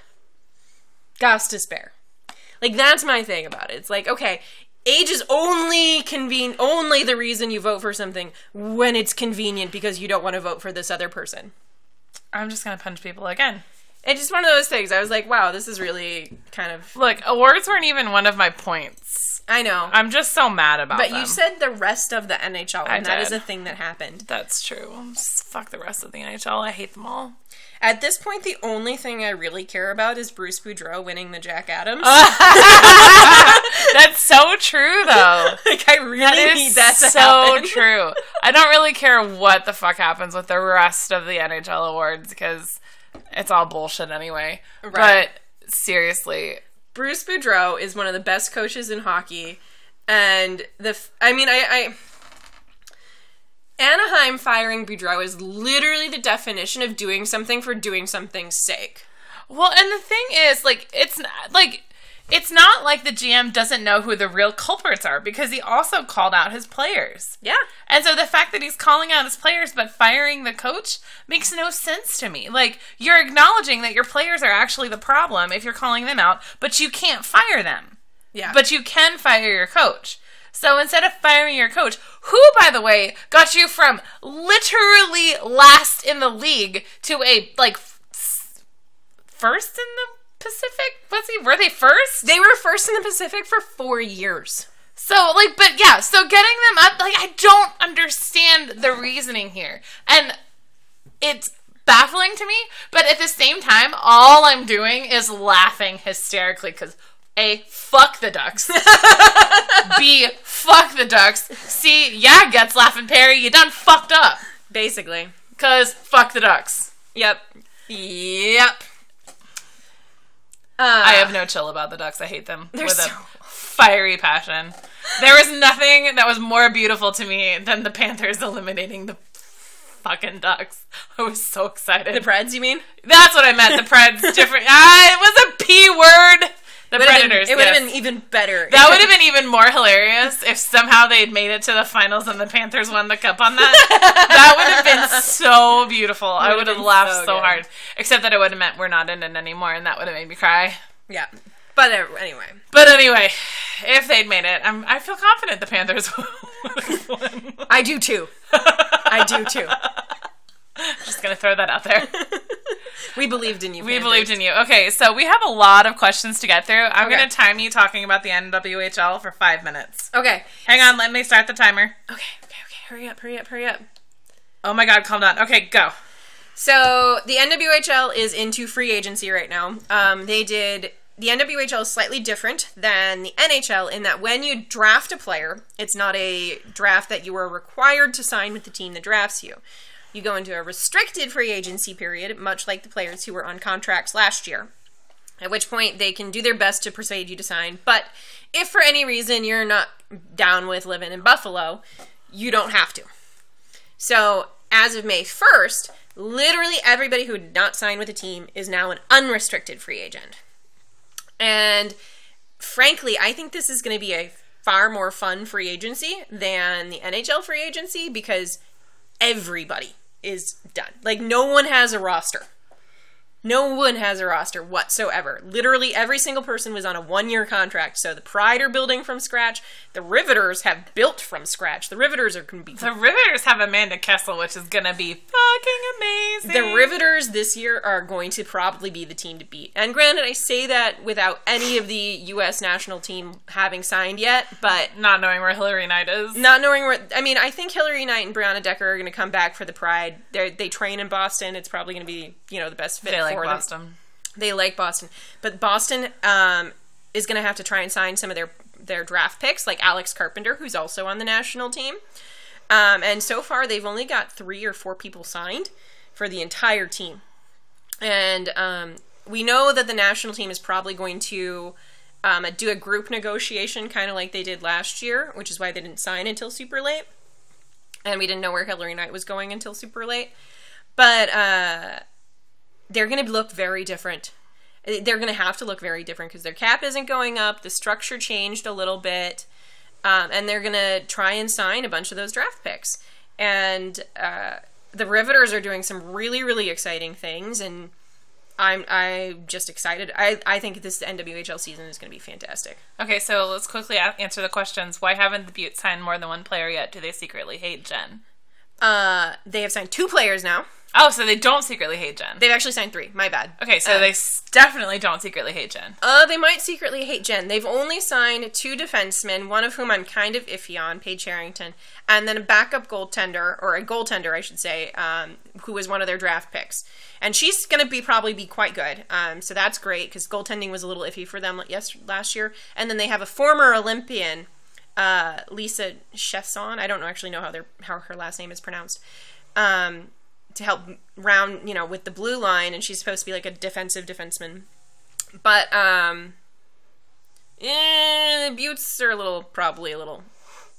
Gostisbehere? Like that's my thing about it. It's like okay. Age is only conven only the reason you vote for something when it's convenient because you don't want to vote for this other person. I'm just gonna punch people again. It's just one of those things. I was like, wow, this is really kind of. Look, awards weren't even one of my points. I know. I'm just so mad about but them. you said the rest of the NHL, I and that is did. a thing that happened. that's true. Just fuck the rest of the NHL. I hate them all. At this point, the only thing I really care about is Bruce Boudreau winning the Jack Adams. <laughs> <laughs> That's so true, though. like, I really That need that to so happen. true. I don't really care what the fuck happens with the rest of the NHL awards because it's all bullshit anyway. Right. But seriously, Bruce Boudreau is one of the best coaches in hockey, and the f- I mean, I, I Anaheim firing Boudreau is literally the definition of doing something for doing something's sake. well, and the thing is, like, it's not like. It's not like the GM doesn't know who the real culprits are because he also called out his players. Yeah. And so the fact that he's calling out his players but firing the coach makes no sense to me. Like, you're acknowledging that your players are actually the problem if you're calling them out, but you can't fire them. Yeah. But you can fire your coach. So instead of firing your coach, who, by the way, got you from literally last in the league to a, like, f- first in the Pacific? Was he? Were they first? they were first in the Pacific for four years. So, like, but yeah, so getting them up, like, I don't understand the reasoning here. And it's baffling to me, but at the same time, all I'm doing is laughing hysterically because A, fuck the Ducks. <laughs> B, fuck the Ducks. C, yeah, gets laughing Perry, you done fucked up. Basically. Because fuck the Ducks. Yep. Yep. Uh, I have no chill about the Ducks. I hate them with so- a fiery passion. There was nothing that was more beautiful to me than the Panthers eliminating the fucking Ducks. I was so excited. the Preds, you mean? That's what I meant. The Preds different. <laughs> ah, it was a p word. The Would've been- Predators. it would have yes. been even better. That would have been even more hilarious if somehow they'd made it to the finals and the Panthers won the cup on that. <laughs> that would have been so beautiful. I would have laughed so so, hard. Except that it would have meant we're not in it anymore, and that would have made me cry. Yeah. But uh, anyway. But anyway, if they'd made it, I'm, I feel confident the Panthers <laughs> would. I do too. I do too. <laughs> <laughs> Just gonna throw that out there. <laughs> We believed in you. We believed in you. Okay, so we have a lot of questions to get through. I'm Okay. gonna time you talking about the NWHL for five minutes. Okay. Hang on, let me start the timer. Okay. Okay. Okay. Hurry up. Hurry up. Hurry up. Oh my god, calm down. Okay, go. So the NWHL is into free agency right now. Um, they did the NWHL is slightly different than the NHL in that when you draft a player, it's not a draft that you are required to sign with the team that drafts you. You go into a restricted free agency period, much like the players who were on contracts last year. At which point they can do their best to persuade you to sign. But if for any reason you're not down with living in Buffalo, you don't have to. So as of May 1st, literally everybody who did not sign with a team is now an unrestricted free agent. And frankly, I think this is going to be a far more fun free agency than the NHL free agency because everybody is done. Like, no one has a roster. No one has a roster whatsoever. Literally every single person was on a one year contract. So the Pride are building from scratch. The Riveters have built from scratch. The Riveters are going to be. The Riveters have Amanda Kessel, which is going to be fucking amazing. The Riveters this year are going to probably be the team to beat. And granted, I say that without any of the U.S. national team having signed yet, but Not knowing where Hillary Knight is. not knowing where. I mean, I think Hillary Knight and Brianna Decker are going to come back for the Pride. They they train in Boston. It's probably going to be you know the best fit like for them. They like Boston, but Boston um, is going to have to try and sign some of their their draft picks, like Alex Carpenter, who's also on the national team. Um, and so far, they've only got three or four people signed for the entire team. And um, we know that the national team is probably going to um, do a group negotiation, kind of like they did last year, which is why they didn't sign until super late. And we didn't know where Hillary Knight was going until super late. But uh, they're going to look very different. They're going to have to look very different because their cap isn't going up. The structure changed a little bit. Um, and they're going to try and sign a bunch of those draft picks. And uh, the Riveters are doing some really, really exciting things. And I'm I'm just excited. I, I think this NWHL season is going to be fantastic. Okay, so let's quickly answer the questions. Why haven't the Beauts signed more than one player yet? Do they secretly hate Jen? Uh, they have signed two players now. Oh, so they don't secretly hate Jen. They've actually signed three. My bad. Okay, so Uh, they s- definitely don't secretly hate Jen. Uh, they might secretly hate Jen. They've only signed two defensemen, one of whom I'm kind of iffy on, Paige Harrington, and then a backup goaltender, or a goaltender, I should say, um, who was one of their draft picks. And she's going to be probably be quite good. Um, so that's great because goaltending was a little iffy for them yes, last year. And then they have a former Olympian, uh, Lisa Chesson. I don't actually know how their how her last name is pronounced. Um, to help round, you know, with the blue line, and she's supposed to be like a defensive defenseman. But um, eh, the Beauts are a little probably a little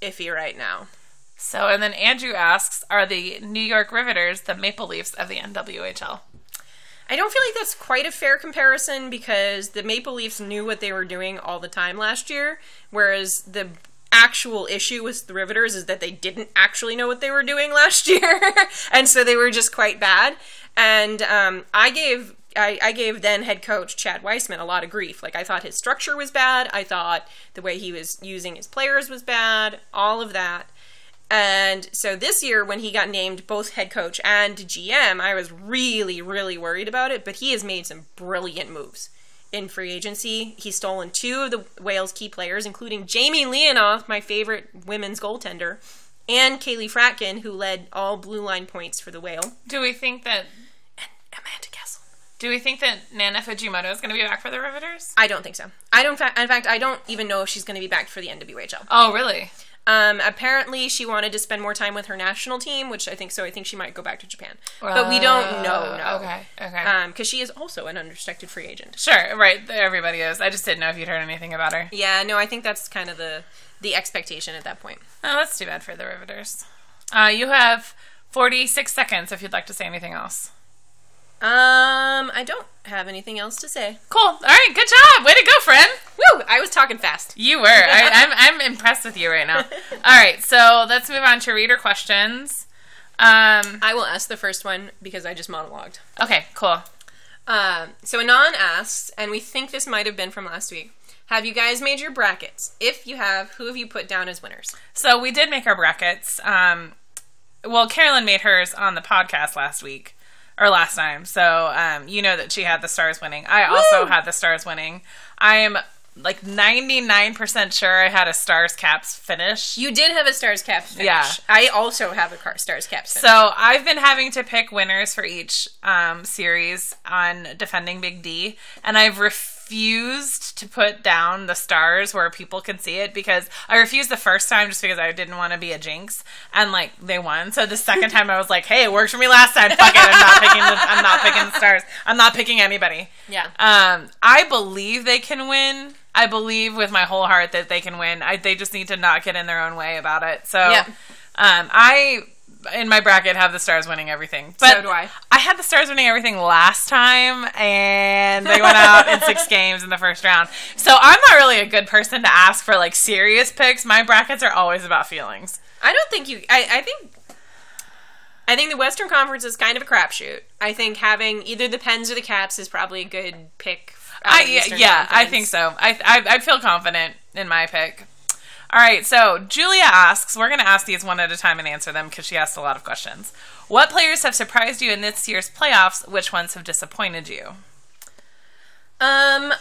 iffy right now. So, and then Andrew asks, are the New York Riveters the Maple Leafs of the NWHL? I don't feel like that's quite a fair comparison because the Maple Leafs knew what they were doing all the time last year, whereas the actual issue with the Riveters is that they didn't actually know what they were doing <laughs> last year, and so they were just quite bad. And um, I gave I, I gave then head coach Chad Wiseman a lot of grief. Like I thought his structure was bad. I thought the way he was using his players was bad. All of that. And so this year, when he got named both head coach and GM, I was really, really worried about it. But he has made some brilliant moves in free agency. He's stolen two of the Wales key players, including Jamie Leonoff, my favorite women's goaltender, and Kaleigh Fratkin, who led all blue line points for the Whale, Do we think that and Amanda Kessel. do we think that Nana Fujimoto is going to be back for the Riveters? I don't think so. I don't. fa- In fact, I don't even know if she's going to be back for the NWHL. Oh, really? Um, apparently, she wanted to spend more time with her national team, which I think so. I think she might go back to Japan, but we don't know. No. Uh, Okay, okay. Um, because she is also an unrestricted free agent. sure, right. Everybody is. I just didn't know if you'd heard anything about her. Yeah, no, I think that's kind of the the expectation at that point. Oh, that's too bad for the Riveters. Uh, you have 46 seconds if you'd like to say anything else. Um, I don't have anything else to say. Cool. All right, good job. Way to go, friend. Woo! I was talking fast. You were. I, <laughs> I'm, I'm impressed with you right now. All right, so let's move on to reader questions. Um, I will ask the first one because I just monologued. okay, cool. Um, so Anon asks, and we think this might have been from last week. Have you guys made your brackets? If you have, who have you put down as winners? So we did make our brackets. Um, well, Carolyn made hers on the podcast last week or last time. So um, you know that she had the stars winning. I also Woo! had the stars winning. I am like 99% sure I had a stars caps finish. You did have a Stars Caps finish. Yeah. I also have a car- Stars Caps finish. So I've been having to pick winners for each um, series on defending Big D, and I've refused to put down the stars where people can see it because I refused the first time just because I didn't want to be a jinx, and like they won. So the second <laughs> time I was like, "Hey, it worked for me last time. Fuck it, I'm not picking. The, I'm not picking the stars. I'm not picking anybody." Yeah. Um, I believe they can win. I believe with my whole heart that they can win. I, they just need to not get in their own way about it. So, Yeah. um, I in my bracket have the stars winning everything. But So do I. I had the stars winning everything last time, and they went out in six <laughs> games in the first round. So I'm not really a good person to ask for like serious picks. My brackets are always about feelings. I don't think you. I, I think. I think the Western Conference is kind of a crapshoot. I think having either the Pens or the Caps is probably a good pick. I yeah, yeah I think so. I, I I feel confident in my pick. All right, so Julia asks, we're going to ask these one at a time and answer them because she asked a lot of questions. What players have surprised you in this year's playoffs? Which ones have disappointed you? Um,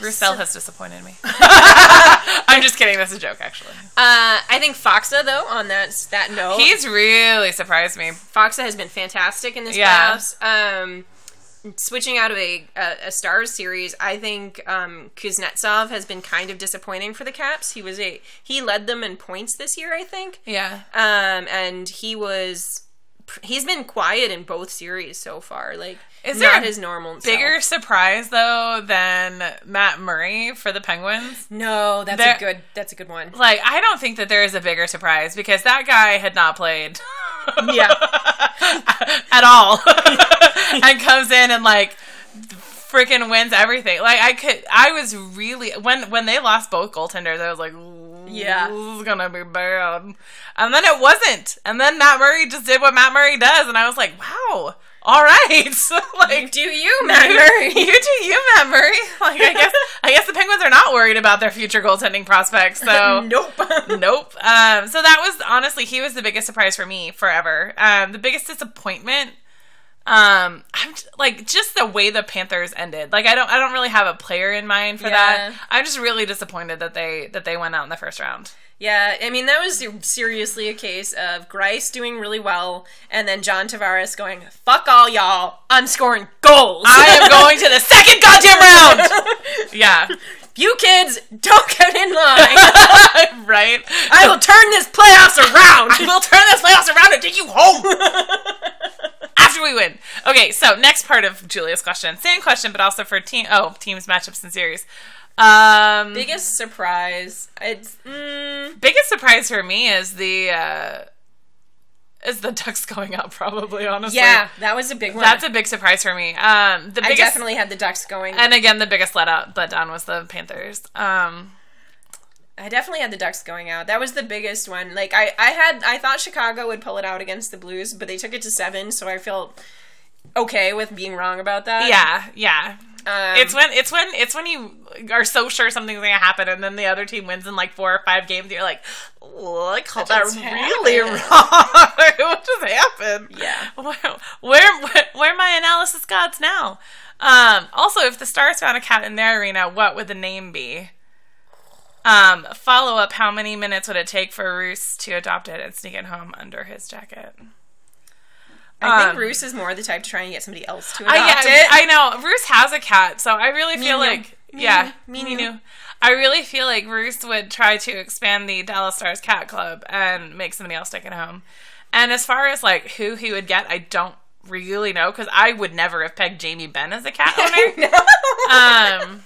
Roussel has disappointed me. <laughs> <laughs> I'm just kidding. That's a joke, actually. uh, I think Faksa though on that that note, He's really surprised me. Faksa has been fantastic in this Yeah. playoffs. Um, switching out of a, a, a Stars series, I think um, Kuznetsov has been kind of disappointing for the Caps. He was a he led them in points this year, I think. Yeah. Um, and he was he's been quiet in both series so far. Like Is there not a his normal Bigger self. surprise though than Matt Murray for the Penguins. No, that's There- a good that's a good one. Like I don't think that there is a bigger surprise because that guy had not played. Yeah. <laughs> at all. <laughs> and comes in and like freaking wins everything. Like I could I was really when when they lost both goaltenders, I was like Yeah. This is gonna be bad. And then it wasn't. And then Matt Murray just did what Matt Murray does and I was like, Wow, all right. <laughs> like Do you, Matt Murray? you do you, <laughs> Matt Murray. <laughs> Like I guess I guess the Penguins are not worried about their future goaltending prospects. So nope. nope. Um, so that was honestly he was the biggest surprise for me forever. Um, the biggest disappointment. Um, I'm j- like just the way the Panthers ended. Like I don't I don't really have a player in mind for Yeah. that. I'm just really disappointed that they that they went out in the first round. Yeah, I mean that was seriously a case of Greiss doing really well, and then John Tavares going, "Fuck all y'all, I'm scoring goals." I am going to the <laughs> second goddamn round. <laughs> Yeah, you kids don't get in line. <laughs> right. I will turn this playoffs around. We'll turn this playoffs around and take you home. After we win. Okay, so next part of Julia's question. Same question, but also for team oh, teams, matchups, and series. Um Biggest surprise, it's mm, biggest surprise for me is the uh is the Ducks <laughs> going out probably, honestly. yeah, that was a big one. That's a big surprise for me. Um the I biggest definitely had the Ducks going. and again the biggest let out let down was the Panthers. Um I definitely had the Ducks going out. That was the biggest one. Like I, I had, I thought Chicago would pull it out against the Blues, but they took it to seven, so I felt okay with being wrong about that. yeah, yeah. Um, It's when it's when it's when you are so sure something's gonna happen, and then the other team wins in like four or five games. You're like, "Oh, I called that really happened." <laughs> wrong. <laughs> what just happened? Yeah. Where, where where my analysis gods now? Um, also, if the Stars found a cat in their arena, what would the name be? Um, follow up: How many minutes would it take for Roos to adopt it and sneak it home under his jacket? I think um, Roos is more the type to try and get somebody else to I, adopt yeah, it. I know. Roos has a cat, so I really feel Minu. like yeah, Minu. Minu. I really feel like Roos would try to expand the Dallas Stars Cat Club and make somebody else take it home. And as far as like who he would get, I don't really know because I would never have pegged Jamie Benn as a cat <laughs> owner. um,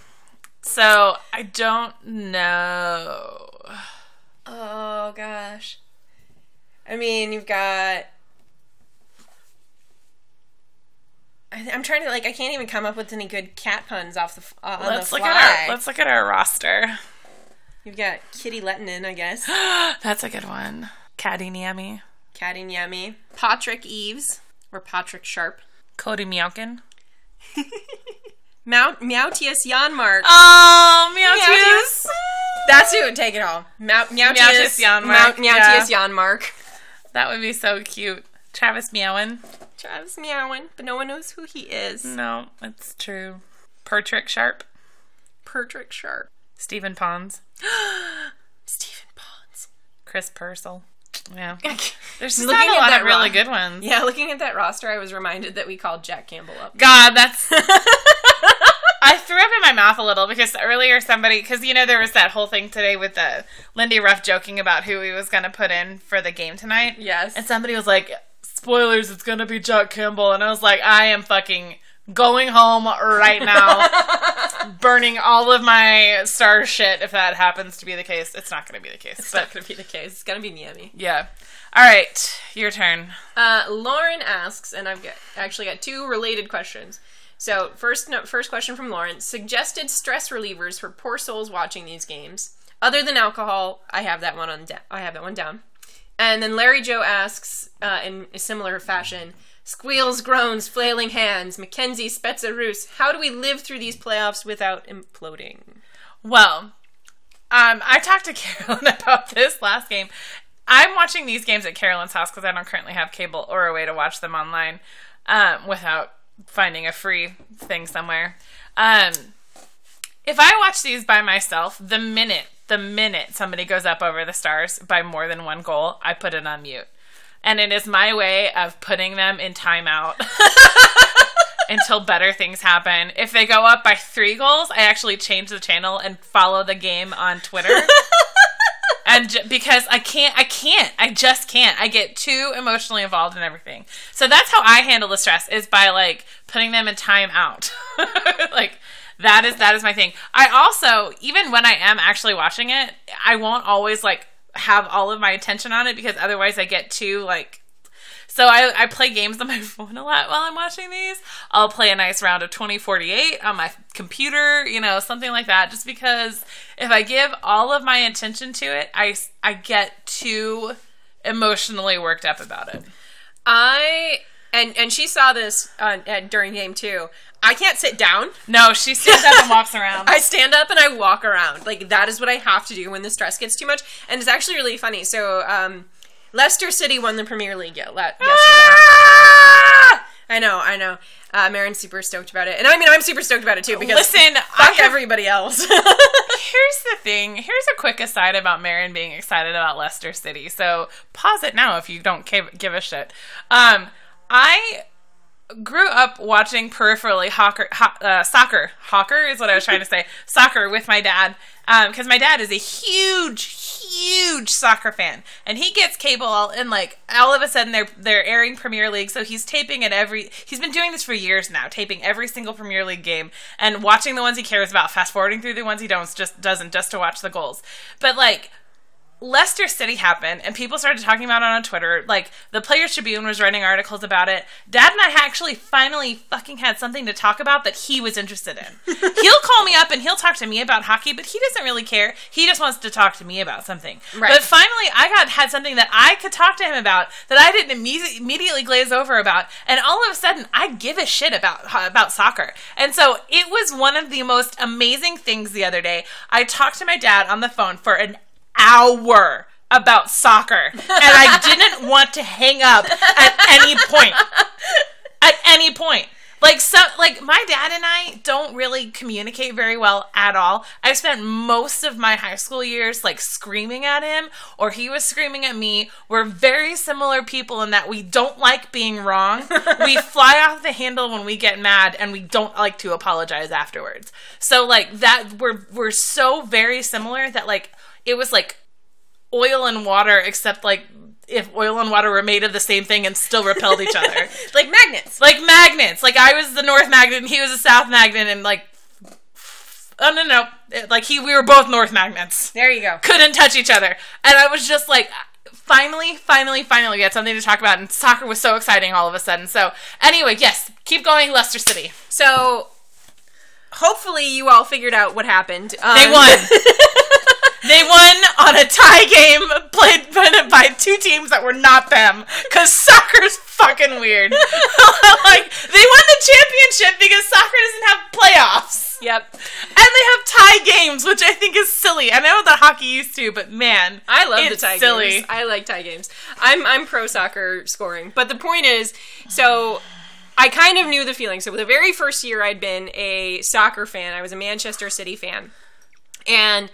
so I don't know. oh gosh. I mean, you've got. I, I'm trying to like. I can't even come up with any good cat puns off the uh, Let's the look at our let's look at our roster. You've got Kitty Lettinen, I guess. <gasps> That's a good one. Caddy Niemi, Caddy Nyami. Patrick Eaves. Or Patrick Sharp. Cody Miaukin. <laughs> Mount Meowtius Janmark. Oh, Meowtius. That's who would take it all. Mount Meowtius Janmark, Mount Meowtius yeah. Janmark. That would be so cute. Travis Meowen. Travis meowing, but no one knows who he is. No, it's true. Pertrick Sharp. Patrick Sharp. Stephen Pons. <gasps> Stephen Pons. Chris Purcell. Yeah. <laughs> There's just Looking not a at lot that of really ro- good ones. Yeah, looking at that roster, I was reminded that we called Jack Campbell up. God, that's. I <laughs> I threw up in my mouth a little because earlier somebody, because you know there was that whole thing today with the Lindy Ruff joking about who he was going to put in for the game tonight. Yes. and somebody was like, "Spoilers, it's to be Chuck Campbell," and I was like, "I am fucking going home right now, <laughs> burning all of my star shit." If that happens to be the case, it's not to be the case, It's but not to be the case. It's to be Miami. yeah. All right, your turn. Uh, Lauren asks, and I've got actually got two related questions. So first, no, first question from Lauren: suggested stress relievers for poor souls watching these games, other than alcohol. I have that one on. Da- I have that one down. And then Larry Joe asks, uh, in a similar fashion: squeals, groans, flailing hands. Mackenzie Spetzaroos. How do we live through these playoffs without imploding? Well, um, I talked to <laughs> Carolyn about this last game. I'm watching these games at Carolyn's house because I don't currently have cable or a way to watch them online um, without finding a free thing somewhere. Um, if I watch these by myself, the minute the minute somebody goes up over the stars by more than one goal, I put it on mute, and it is my way of putting them in timeout. <laughs> until better things happen. If they go up by three goals, I actually change the channel and follow the game on Twitter. <laughs> and j- because I can't, I can't, I just can't. I get too emotionally involved in everything. So that's how I handle the stress is by like putting them in timeout. <laughs> like that is that is my thing. I also even when I am actually watching it, I won't always like have all of my attention on it because otherwise I get too like so I, I play games on my <laughs> phone a lot while I'm watching these. I'll play a nice round of 2048 on my computer, you know, something like that, just because if I give all of my attention to it, I, I get too emotionally worked up about it. I and and she saw this uh, during game two. I can't sit down. No, she stands up and walks around. <laughs> I stand up and I walk around. Like that is what I have to do when the stress gets too much. And it's actually really funny. So um, Leicester City won the Premier League le- yesterday. Ah! I know, I know. Uh, Marin's super stoked about it, and I mean I'm super stoked about it too because Listen, fuck have- everybody else. <laughs> Here's the thing. Here's a quick aside about Marin being excited about Leicester City. So pause it now if you don't give, give a shit. Um, I grew up watching peripherally hawker, ho- uh, soccer. Hawker is what I was trying to say. <laughs> soccer with my dad because my dad is a huge, huge soccer fan, and he gets cable all, and like all of a sudden they're they're airing Premier League, so he's taping it every. He's been doing this for years now, taping every single Premier League game and watching the ones he cares about, fast forwarding through the ones he don't just doesn't just to watch the goals. But like Leicester City happened, and people started talking about it on Twitter. Like the Players Tribune was writing articles about it. Dad and I actually finally fucking had something to talk about that he was interested in. <laughs> he'll call me up and he'll talk to me about hockey, but he doesn't really care. He just wants to talk to me about something. Right. But finally, I got had something that I could talk to him about that I didn't imme- immediately glaze over about, and all of a sudden, I give a shit about about soccer. And so it was one of the most amazing things the other day. I talked to my dad on the phone for an hour about soccer and I didn't <laughs> want to hang up at any point. At any point. Like so like my dad and I don't really communicate very well at all. I've spent most of my high school years like screaming at him or he was screaming at me. We're very similar people in that we don't like being wrong. we <laughs> fly off the handle when we get mad and we don't like to apologize afterwards. So like that we're we're so very similar that like it was like oil and water except like if oil and water were made of the same thing and still repelled each other. <laughs> Like magnets. like magnets. Like i was the north magnet and he was the south magnet and like oh no no. It- like he we were both north magnets. There you go. couldn't touch each other. And i was just like finally finally finally we had something to talk about and soccer was so exciting all of a sudden. So anyway yes keep going leicester city. So hopefully you all figured out what happened. Um, they won <laughs> They won on a tie game played by- two teams that were not them. Cause soccer's fucking weird. <laughs> like they won the championship because soccer doesn't have playoffs. Yep. And they have tie games, which I think is silly. I know that hockey used to, but man, I love the tie silly. games. I like tie games. I'm I'm pro soccer scoring, but the point is, so I kind of knew the feeling. So the very first year I'd been a soccer fan, I was a Manchester City fan, and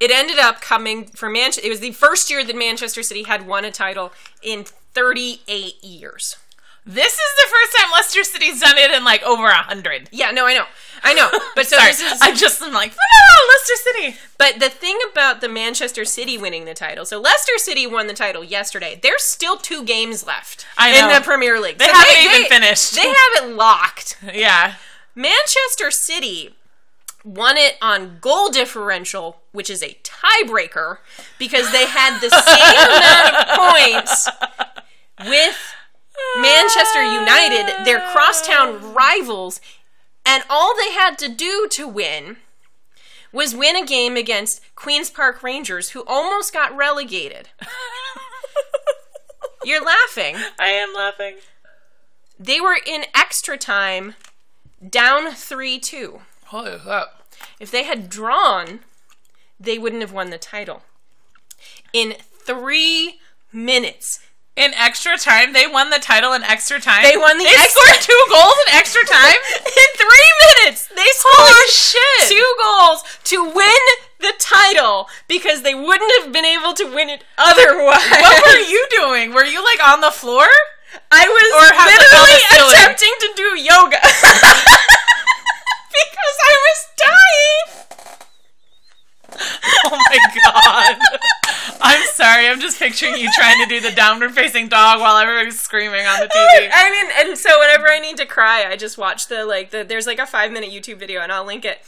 it ended up coming from Manchester. It was the first year that Manchester City had won a title in 38 years. This is the first time Leicester City's done it in like over a hundred. Yeah, no, I know, I know. <laughs> But so Sorry, this is I just am like, no, Leicester City. But the thing about the Manchester City winning the title, so Leicester City won the title yesterday. There's still two games left I in the Premier League. They So haven't even finished. They have it locked. <laughs> Yeah. Manchester City won it on goal differential, which is a tiebreaker because they had the same <laughs> amount of points with Manchester United, their crosstown rivals, and all they had to do to win was win a game against Queen's Park Rangers, who almost got relegated. <laughs> You're laughing. I am laughing. They were in extra time, down 3 2. Holy up. If they had drawn, they wouldn't have won the title. In three minutes, In extra time, they won the title in extra time. They won the They extra- scored two goals in extra time. <laughs> in three minutes, they Holy scored shit! two goals to win the title because they wouldn't have been able to win it otherwise. What were you doing? Were you like on the floor? I was literally attempting to do yoga <laughs> because I was dying. Oh my god. I'm sorry. I'm just picturing you trying to do the downward facing dog while everybody's screaming on the TV. I mean, and so whenever I need to cry, I just watch the like the there's like a five minute YouTube video, and I'll link it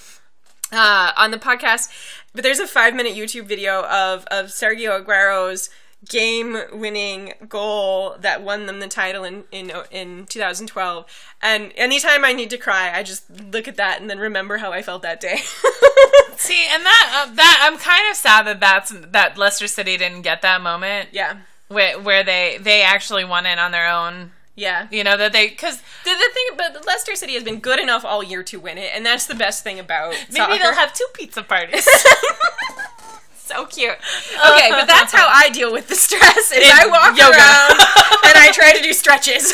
uh, on the podcast. But there's a five minute YouTube video of of Sergio Aguero's game winning goal that won them the title in in in 2012. And anytime I need to cry, I just look at that and then remember how I felt that day. <laughs> See, and that uh, that I'm kind of sad that that's that Leicester City didn't get that moment yeah, where, where they they actually won it on their own. yeah. You know that they because The, the thing, but Leicester City has been good enough all year to win it, and that's the best thing about maybe soccer. they'll have two pizza parties. <laughs> so cute. <laughs> Okay, but that's how I deal with the stress. Is In I walk yoga. around <laughs> and I try to do stretches.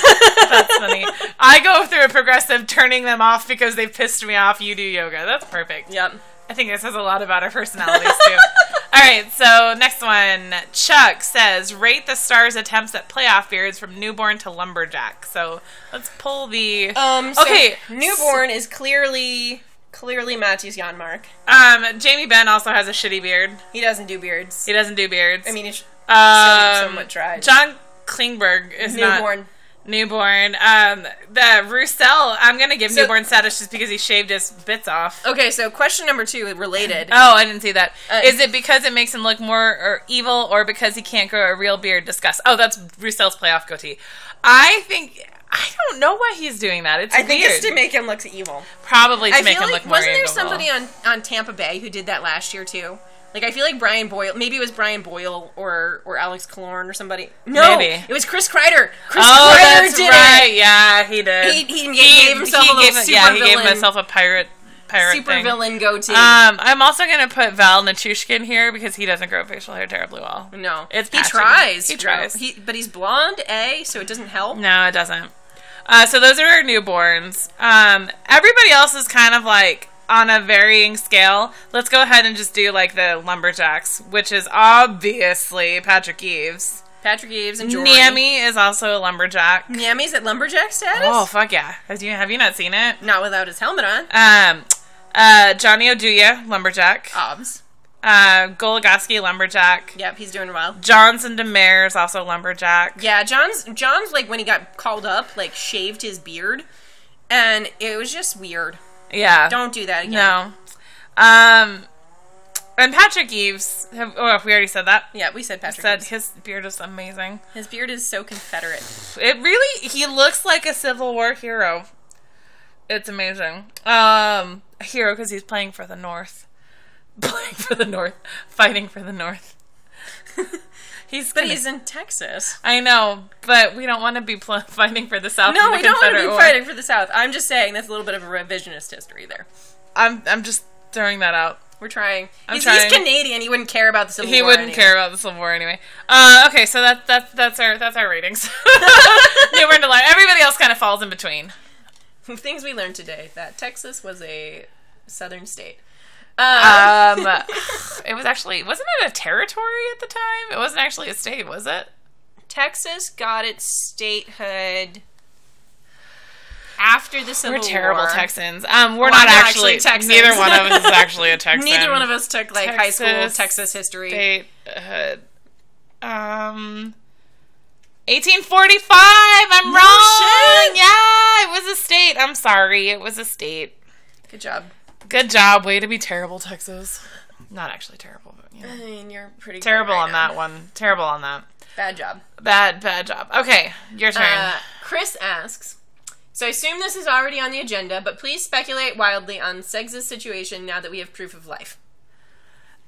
That's funny. <laughs> I go through a progressive turning them off because they've pissed me off. You do yoga. That's perfect. Yep. I think this says a lot about our personalities too. All right, so next one. Chuck says, rate the stars' attempts at playoff beards from newborn to lumberjack. So let's pull the. Um. So Okay, Newborn is clearly clearly Mattias Janmark. Um, Jamie Benn also has a shitty beard. He doesn't do beards. He doesn't do beards. I mean, it's um, somewhat dry. John Klingberg is not newborn. newborn. Um, the Roussel, I'm gonna give So- newborn status just because he shaved his bits off. Okay, so question number two related. Oh, I didn't see that. Is Uh, it because it makes him look more or evil, or because he can't grow a real beard? Discuss. Oh, that's Roussel's playoff goatee. I think I don't know why he's doing that. It's I think it's to make him look evil. probably to I make feel him like look more wasn't there evil. somebody on on Tampa Bay who did that last year too? Like I feel like Brian Boyle, maybe it was Brian Boyle or or Alex Killorn or somebody. No, Maybe. it was Chris Kreider. Chris Oh, Kreider that's did right. it. Yeah, he did. He- he gave himself a little gave, yeah, he gave himself a pirate pirate Super thing. villain goatee. Um, I'm also gonna put Val Nichushkin here because he doesn't grow facial hair terribly well. no, it's he patchy. tries. He tries. He, but he's blonde, a so it doesn't help. No, it doesn't. Uh, so those are our newborns. Um, everybody else is kind of like on a varying scale. Let's go ahead and just do like the lumberjacks, which is obviously Patrick Eaves. Patrick Eaves and Jordan. Nami is also a lumberjack. Nami's at lumberjack status. Oh fuck yeah! Have you have you not seen it? Not without his helmet on. Um, uh, Johnny Oduya, lumberjack. Obs. Uh, Goligoski, lumberjack. Yep, he's doing well. Jason Demers, also lumberjack. Yeah, John's John's like when he got called up, like shaved his beard, and it was just weird. Yeah. Don't do that again. No. Um, and Patrick Eaves. Have, oh, we already said that. Yeah, we said Patrick. Said Eaves. his beard is amazing. His beard is so Confederate. It really, he looks like a Civil War hero. It's amazing. Um, a hero because he's playing for the North, playing for the North, fighting for the North. <laughs> he's, But gonna- he's in Texas. I know, but we don't want to be pl- fighting for the South. No, the we don't want to be War. fighting for the South. I'm just saying that's a little bit of a revisionist history there. I'm, I'm just throwing that out. We're trying. I'm he's, trying. he's Canadian. He wouldn't care about the Civil He War. He wouldn't anyway. care about the Civil War anyway. Uh, okay, so that's that's that's our that's our ratings. Newborn to line. Everybody else kind of falls in between. <laughs> Things we learned today: that Texas was a southern state. Um, <laughs> it was actually wasn't it a territory at the time? It wasn't actually a state, was it? Texas got its statehood after the Civil War. We're terrible War. Texans. Um, we're Well, not actually, actually Texans. Neither one of us is <laughs> actually a Texan. Neither one of us took like high school Texas Texas history. State, uh, um, 1845. I'm No wrong. shit. Yeah, it was a state. I'm sorry. It was a state. Good job. Good job. Way to be terrible, Texas. Not actually terrible, but you know. I mean, you're pretty good terrible right on now. that one. Terrible on that. Bad job. Bad, bad job. Okay, your turn. Uh, Chris asks. So I assume this is already on the agenda, but please speculate wildly on Seg's situation now that we have proof of life.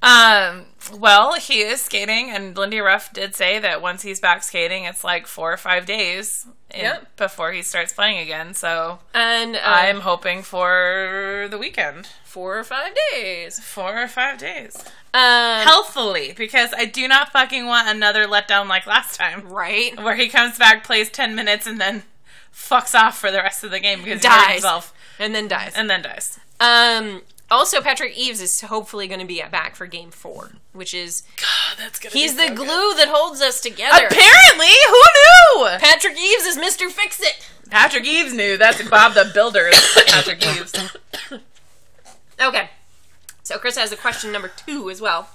Um, well, he is skating, and Lindy Ruff did say that once he's back skating, it's like four or five days in- Yep. before he starts playing again. So And uh, I'm hoping for the weekend, four or five days. four or five days, Um, healthfully, because I do not fucking want another letdown like last time, right? where he comes back, plays ten minutes, and then fucks off for the rest of the game because he hurt Dies. himself And then dies. and then dies. Um, also, Patrick Eaves is hopefully going to be back for Game Four, which is God, that's gonna. he's be the so good. glue that holds us together. Apparently, who knew? Patrick Eaves is Mister Fix It. Patrick Eaves knew. That's Bob the Builder. Patrick Eaves. <coughs> Okay, so Chris has a question number two as well.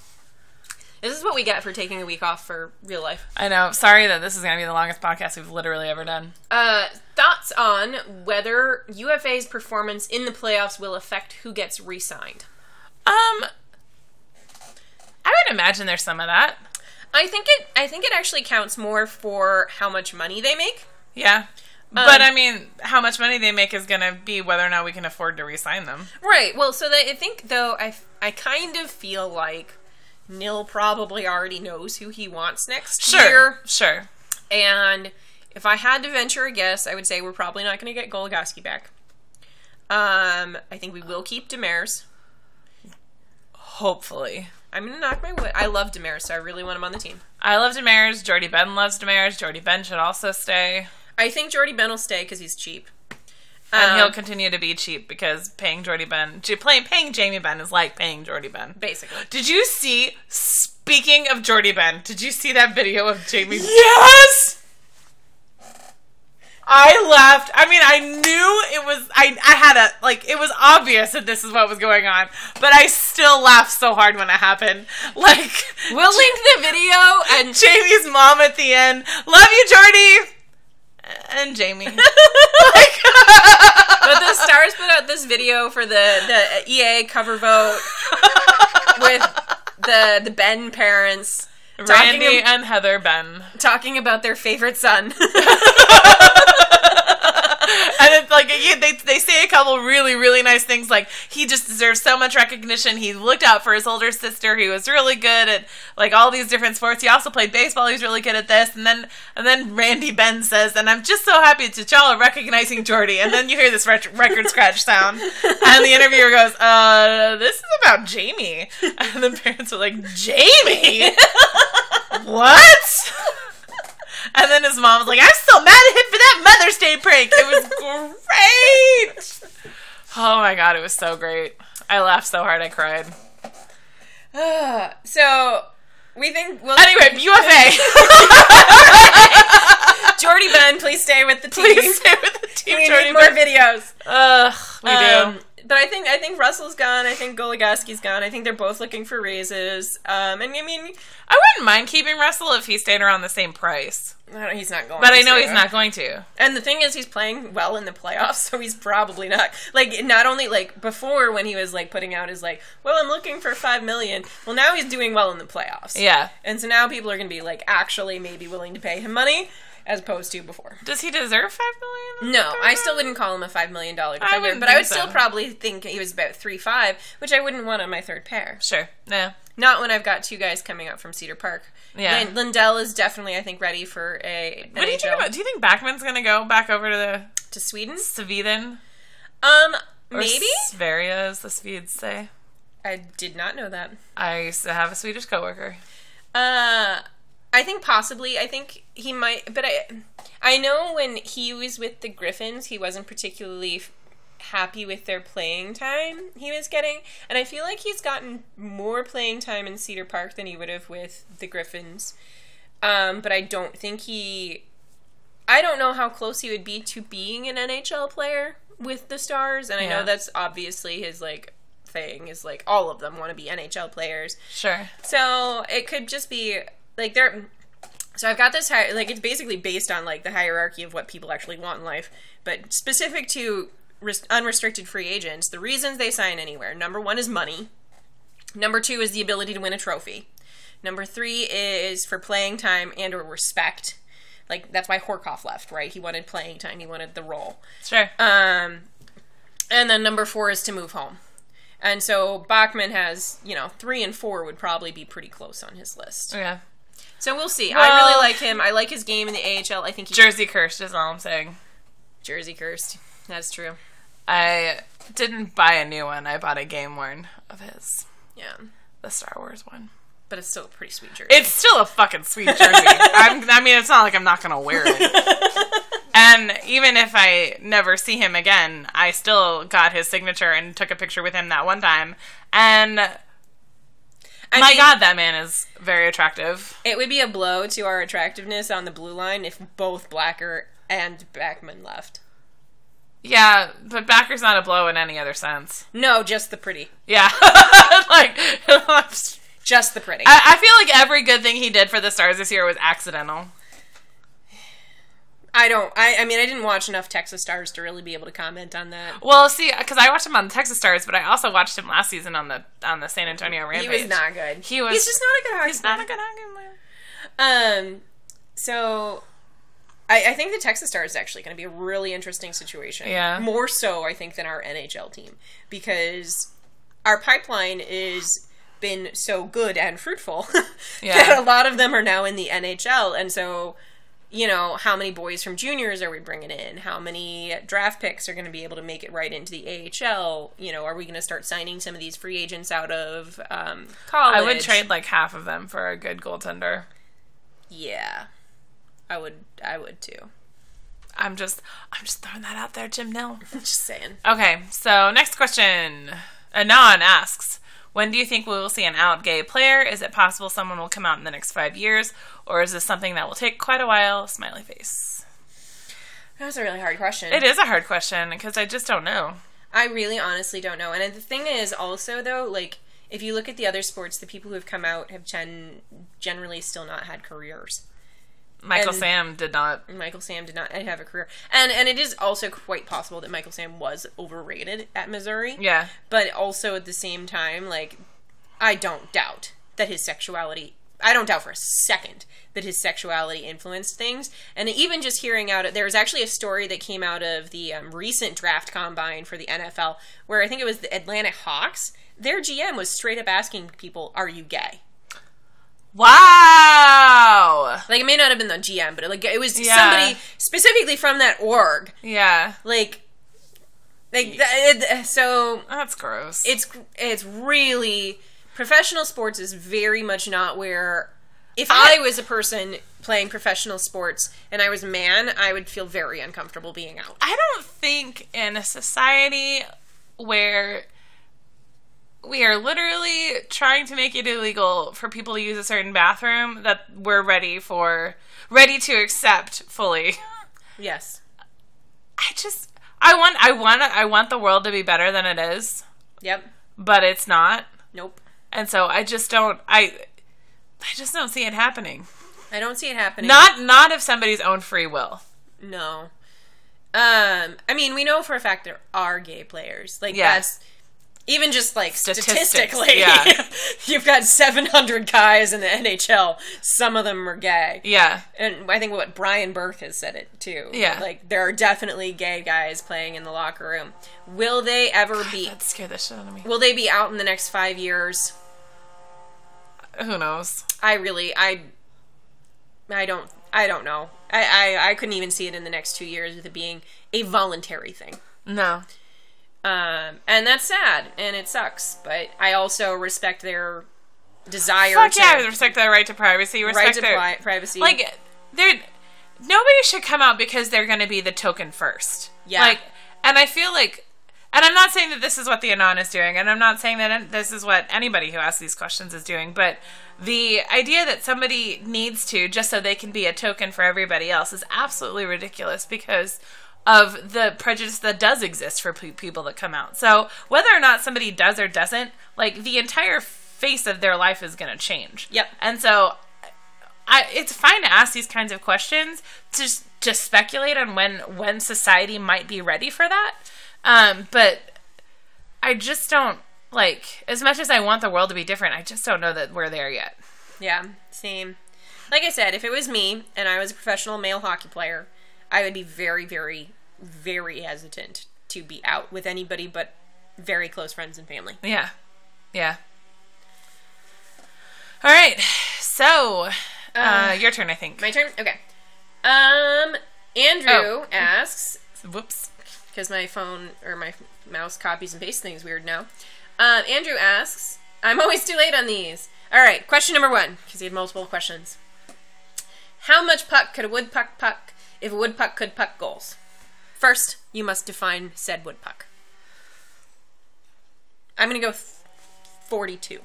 This is what we get for taking a week off for real life. I know. Sorry that this is going to be the longest podcast we've literally ever done. Uh, thoughts on whether UFA's performance in the playoffs will affect who gets re-signed? Um, I would imagine there's some of that. I think it. I think it actually counts more for how much money they make. Yeah. but I mean, how much money they make is going to be whether or not we can afford to re-sign them. Right. Well, so they, I think though I I kind of feel like Nill probably already knows who he wants next Sure. year, Sure. and if I had to venture a guess, I would say we're probably not going to get Goligoski back. Um, I think we will keep Demers. Hopefully. I'm going to knock my wood. I love Demers, so I really want him on the team. I love Demers. Jordie Benn loves Demers. Jordie Benn should also stay. I think Jordie Benn will stay because he's cheap. And Um, he'll continue to be cheap because paying Jordie Benn, playing, paying Jamie Benn is like paying Jordie Benn. basically. Did you see, speaking of Jordie Benn, did you see that video of Jamie? Yes! I laughed. I mean, I knew it was, I, I had a, like, it was obvious that this is what was going on, but I still laughed so hard when it happened. <laughs> Like, We'll link the video and Jamie's mom at the end, love you, Jordie! And Jamie. <laughs> like, <laughs> but the stars put out this video for the the EA cover vote with the the Benn parents Randy and Heather Benn. talking about their favorite son. <laughs> <laughs> and it's like yeah, they they say a couple really really nice things like he just deserves so much recognition. He looked out for his older sister. He was really good at like all these different sports. He also played baseball. He's really good at this. And then and then Randy Benn says, "And I'm just so happy y'all are recognizing Jordie." And then you hear this rec- record scratch sound, and the interviewer goes, "Uh, this is about Jamie." And the parents are like, "Jamie, <laughs> what?" And then his mom was like, I'm still mad at him for that Mother's Day prank. It was <laughs> great. Oh my god, it was so great. I laughed so hard I cried. <sighs> so we think well Anyway, <laughs> UFA. Jordie Benn, please stay with the team. Please stay with the team, we Jordie need more Benn. videos. Ugh, we Um, do. But I think I think Russell's gone. I think Goligoski's gone. I think they're both looking for raises. Um, and I mean, I wouldn't mind keeping Russell if he stayed around the same price. He's not going. But I know to. he's not going to. And the thing is, he's playing well in the playoffs, <laughs> so he's probably not. Like, not only like before when he was like putting out his like, well, I'm looking for five million. Well, now he's doing well in the playoffs. Yeah. And so now people are going to be like, actually, maybe willing to pay him money as opposed to before. Does he deserve five million? No, I still wouldn't call him a five million dollar I defender, wouldn't but I would think still probably think he was about three five, which I wouldn't want on my third pair. Sure. Yeah. Not when I've got two guys coming up from Cedar Park. Yeah. Lin- Lindell is definitely, I think, ready for a What do you think about? Do you think Backman's gonna go back over to the to Sweden. Sveden? Um, Or maybe. Sverige, as the Swedes say. I did not know that. I used to have a Swedish coworker. Uh, I think possibly. I think he might, but I, I know when he was with the Griffins, he wasn't particularly f- happy with their playing time he was getting, and I feel like he's gotten more playing time in Cedar Park than he would have with the Griffins. Um, but I don't think he I don't know how close he would be to being an NHL player with the Stars, and I Yeah. know that's obviously his like thing is like all of them want to be NHL players. Sure. So it could just be like they're. So I've got this hi- like it's basically based on like the hierarchy of what people actually want in life, but specific to res- unrestricted free agents, the reasons they sign anywhere. Number one is money. Number two is the ability to win a trophy. Number three is for playing time and or respect. Like that's why Horcoff left, right? He wanted playing time. He wanted the role. Sure. Um, and then number four is to move home. And so Backman has, you know, three and four would probably be pretty close on his list. yeah. So we'll see. I really like him. I like his game in the AHL. I think Jersey cursed is all I'm saying. Jersey cursed. That's true. I didn't buy a new one. I bought a game worn of his, Yeah. the Star Wars one. But it's still a pretty sweet jersey. It's still a fucking sweet jersey. <laughs> I'm, I mean, it's not like I'm not gonna wear it. <laughs> and even if I never see him again, I still got his signature and took a picture with him that one time. And I my mean, God, that man is very attractive. It would be a blow to our attractiveness on the blue line if both Blacker and Backman left. Yeah, but Backer's not a blow in any other sense. No, just the pretty. Yeah, <laughs> like <laughs> Just the pretty. I, I feel like every good thing he did for the Stars this year was accidental. I don't. I, I mean, I didn't watch enough Texas Stars to really be able to comment on that. Well, see, because I watched him on the Texas Stars, but I also watched him last season on the on the San Antonio He was not good. He was- He's just not a good hockey He's not player. a good hockey player. Um, so I, I think the Texas Stars is actually going to be a really interesting situation. Yeah. More so, I think, than our NHL team because our pipeline is been so good and fruitful <laughs> Yeah. that a lot of them are now in the NHL, and so. You know, how many boys from juniors are we bringing in? How many draft picks are going to be able to make it right into the AHL? You know, are we going to start signing some of these free agents out of um, college? I would trade like half of them for a good goaltender. Yeah, I would. I would too. I'm just I'm just throwing that out there, Jim Nill. <laughs> Just saying. Okay, so next question. Anon asks, when do you think we will see an out gay player? Is it possible someone will come out in the next five years, or is this something that will take quite a while? Smiley face. That was a really hard question. It is a hard question because I just don't know. I really honestly don't know. And the thing is also though, like if you look at the other sports, the people who have come out have gen- generally still not had careers. Michael And- Sam did not. Michael Sam did not have a career. And and it is also quite possible that Michael Sam was overrated at Missouri. Yeah, But also at the same time, like I don't doubt that his sexuality I don't doubt for a second that his sexuality influenced things. And even just hearing out, there was actually a story that came out of the um, recent draft combine for the NFL, where I think it was the Atlanta Hawks. Their GM was straight up asking people, "Are you gay?" Wow. Like it may not have been the GM, but like it was Yeah. somebody specifically from that org. Yeah, Like, like th- it- so that's gross. it's it's really professional sports is very much not where if I was a person playing professional sports and I was a man, I would feel very uncomfortable being out. I don't think in a society where we are literally trying to make it illegal for people to use a certain bathroom that we're ready for ready to accept fully. Yes. I just I want I want I want the world to be better than it is, Yep. but it's not. Nope. And so I just don't I I just don't see it happening. I don't see it happening. Not not of somebody's own free will. no. Um, I mean, we know for a fact there are gay players. Like Yeah. that's even just like statistically, yeah. <laughs> you've got 700 guys in the NHL. Some of them are gay. Yeah. and I think what Brian Burke has said it too. Yeah. like there are definitely gay guys playing in the locker room. Will they ever be? That scared the shit out of me. Will they be out in the next five years? Who knows? I really, I, I don't, I don't know. I, I, I couldn't even see it in the next two years with it being a voluntary thing. No. Um, and that's sad and it sucks. But I also respect their desire. Fuck to, yeah, respect their right to privacy. Respect right to their pri- privacy. like they're nobody should come out because they're going to be the token first. Yeah. Like, and I feel like and I'm not saying that this is what the Anon is doing, and I'm not saying that this is what anybody who asks these questions is doing, but the idea that somebody needs to just so they can be a token for everybody else is absolutely ridiculous because of the prejudice that does exist for pe- people that come out. So whether or not somebody does or doesn't, like the entire face of their life is going to change. Yep. And so I, it's fine to ask these kinds of questions to just, just speculate on when when society might be ready for that. Um, but I just don't like as much as I want the world to be different. I just don't know that we're there yet. Yeah, same. Like I said, if it was me and I was a professional male hockey player, I would be very, very, very hesitant to be out with anybody but very close friends and family. Yeah, yeah. All right, so uh, your turn, I think. My turn. Okay. Um, Andrew Oh. asks Whoops. Because my phone or my mouse copies and pastes things weird now. Um, Andrew asks, I'm always too late on these. All right, question number one because he had multiple questions. How much puck could a wood puck puck if a wood puck could puck goals? First, you must define said wood puck. I'm gonna go th- 42.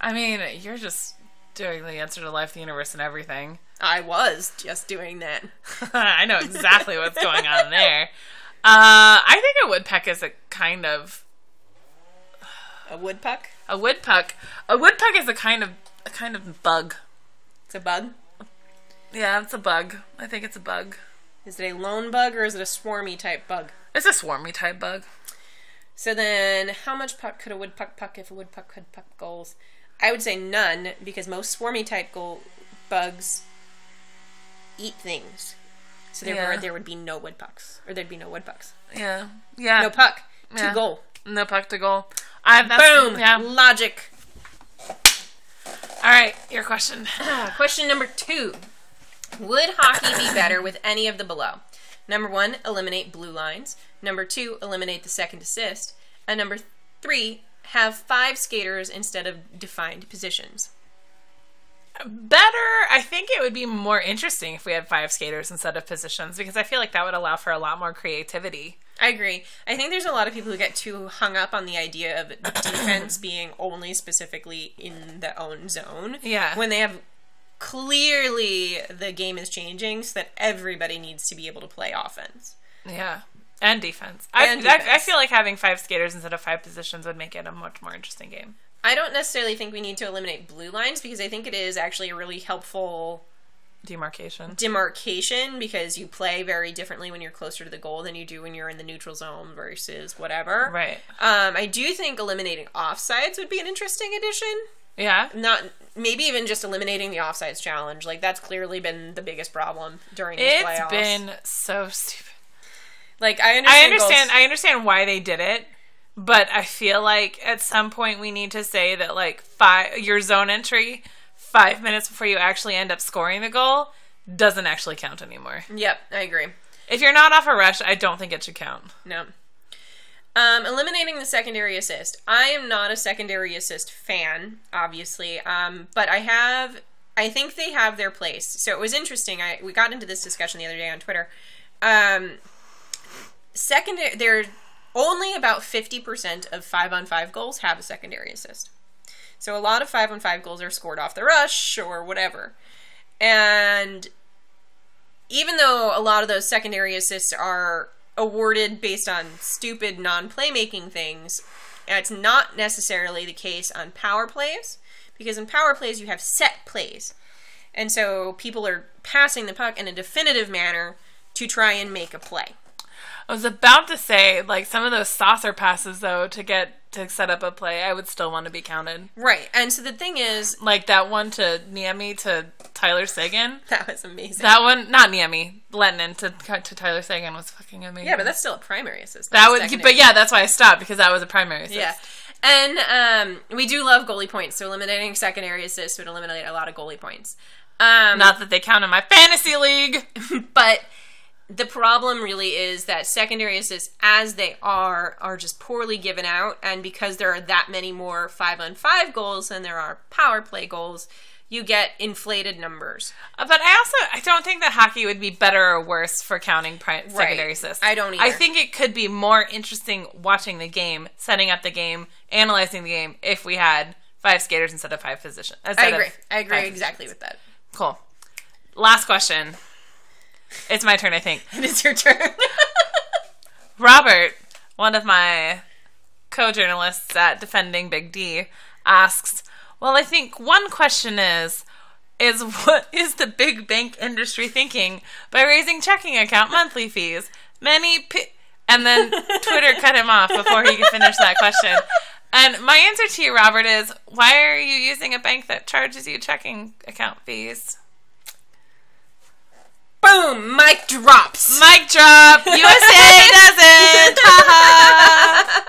I mean, you're just doing the answer to life, the universe, and everything. I was just doing that. <laughs> I know exactly what's going on there. Uh, I think a woodpeck is a kind of A wood puck? a woodpeck. A woodpeck is a kind of a kind of bug. It's a bug. Yeah, it's a bug. I think it's a bug. Is it a lone bug or is it a swarmy type bug? It's a swarmy type bug. So then, how much puck could a woodpuck puck if a woodpuck could puck goals? I would say none, because most swarmy type goal bugs eat things. So therefore, Yeah. there would be no woodpucks, or there'd be no woodpucks. Yeah, yeah. No puck to Yeah. goal. No puck to goal. I, Boom. Yeah. Logic. All right, your question. <clears throat> Question number two: Would hockey be better with any of the below? Number one, eliminate blue lines. Number two, eliminate the second assist. And number three, have five skaters instead of defined positions. Better. I think it would be more interesting if we had five skaters instead of positions because I feel like that would allow for a lot more creativity. I agree. I think there's a lot of people who get too hung up on the idea of <clears throat> defense being only specifically in the own zone. Yeah. When they have clearly the game is changing so that everybody needs to be able to play offense. Yeah. And defense. I, And I, I feel like having five skaters instead of five positions would make it a much more interesting game. I don't necessarily think we need to eliminate blue lines because I think it is actually a really helpful Demarcation. demarcation because you play very differently when you're closer to the goal than you do when you're in the neutral zone versus whatever. Right. Um, I do think eliminating offsides would be an interesting addition. Yeah. not maybe even just eliminating the offsides challenge. Like that's clearly been the biggest problem during It's playoffs. been so stupid. like I understand. I understand. goals- I understand why they did it, but I feel like at some point we need to say that like five your zone entry five minutes before you actually end up scoring the goal doesn't actually count anymore. Yep, I agree. If you're not off a rush, I don't think it should count. No. Um, eliminating the secondary assist. I am not a secondary assist fan, obviously, um, but I have. I think they have their place. So it was interesting. I we got into this discussion the other day on Twitter. Um, secondary, there only about fifty percent of five on five goals have a secondary assist. So a lot of five on five goals are scored off the rush or whatever, and even though a lot of those secondary assists are awarded based on stupid non-playmaking things, it's not necessarily the case on power plays because in power plays you have set plays. And so people are passing the puck in a definitive manner to try and make a play. I was about to say like some of those saucer passes though to get to set up a play, I would still want to be counted. Right. And so the thing is, Like that one to Niemi to Tyler Seguin. <laughs> that was amazing. That one, not Niemi, Lehtonen to to Tyler Seguin was fucking amazing. yeah, but that's still a primary assist. that would. secondary. But yeah, that's why I stopped because that was a primary assist. Yeah. And um, we do love goalie points, so eliminating secondary assists would eliminate a lot of goalie points. Um, Not that they count in my fantasy league. <laughs> but the problem really is that secondary assists, as they are, are just poorly given out. And because there are that many more five on five goals than there are power play goals, you get inflated numbers. Uh, But I also I don't think that hockey would be better or worse for counting pri- secondary assists. I don't either. I think it could be more interesting watching the game, setting up the game, analyzing the game if we had five skaters instead of five position. I agree. I agree exactly with that. Cool. Last question. It's my turn, I think. <laughs> It is your turn. <laughs> Robert, one of my co-journalists at Defending Big D, asks, "Well, I think one question is is what <laughs> is the big bank industry thinking by raising checking account monthly fees? Many p-, and then Twitter cut him off before he could finish that question. And my answer to you, Robert, is why are you using a bank that charges you checking account fees? Boom! Mic drops. Mic drop. USA <laughs> doesn't.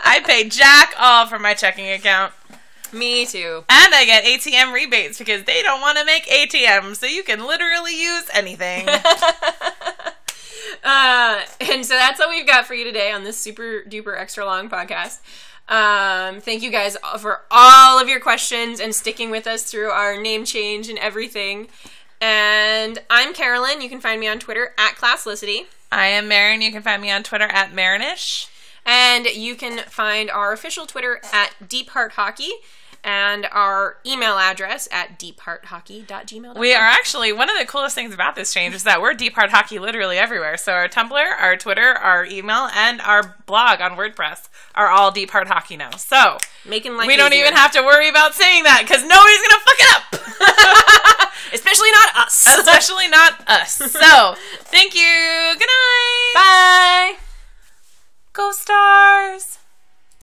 I pay jack all for my checking account. Me too. And I get ATM rebates because they don't want to make ATMs, so you can literally use anything. <laughs> Uh, and so that's all we've got for you today on this super duper extra long podcast. Um, thank you guys for all of your questions and sticking with us through our name change and everything. And I'm Carolyn. You can find me on Twitter at Classlicity. I am Marin. You can find me on Twitter at Marinish. And you can find our official Twitter at Deep Heart Hockey and our email address at deephearthockey.gmail.com. We are actually one of the coolest things about this change is that we're Deep Heart Hockey literally everywhere. So our Tumblr, our Twitter, our email, and our blog on WordPress are all Deep Heart Hockey now. So making life we don't easier. even have to worry about saying that because nobody's gonna fuck it up. <laughs> especially not us. <laughs> Especially not us. So thank you. Good night. Bye. Go Stars.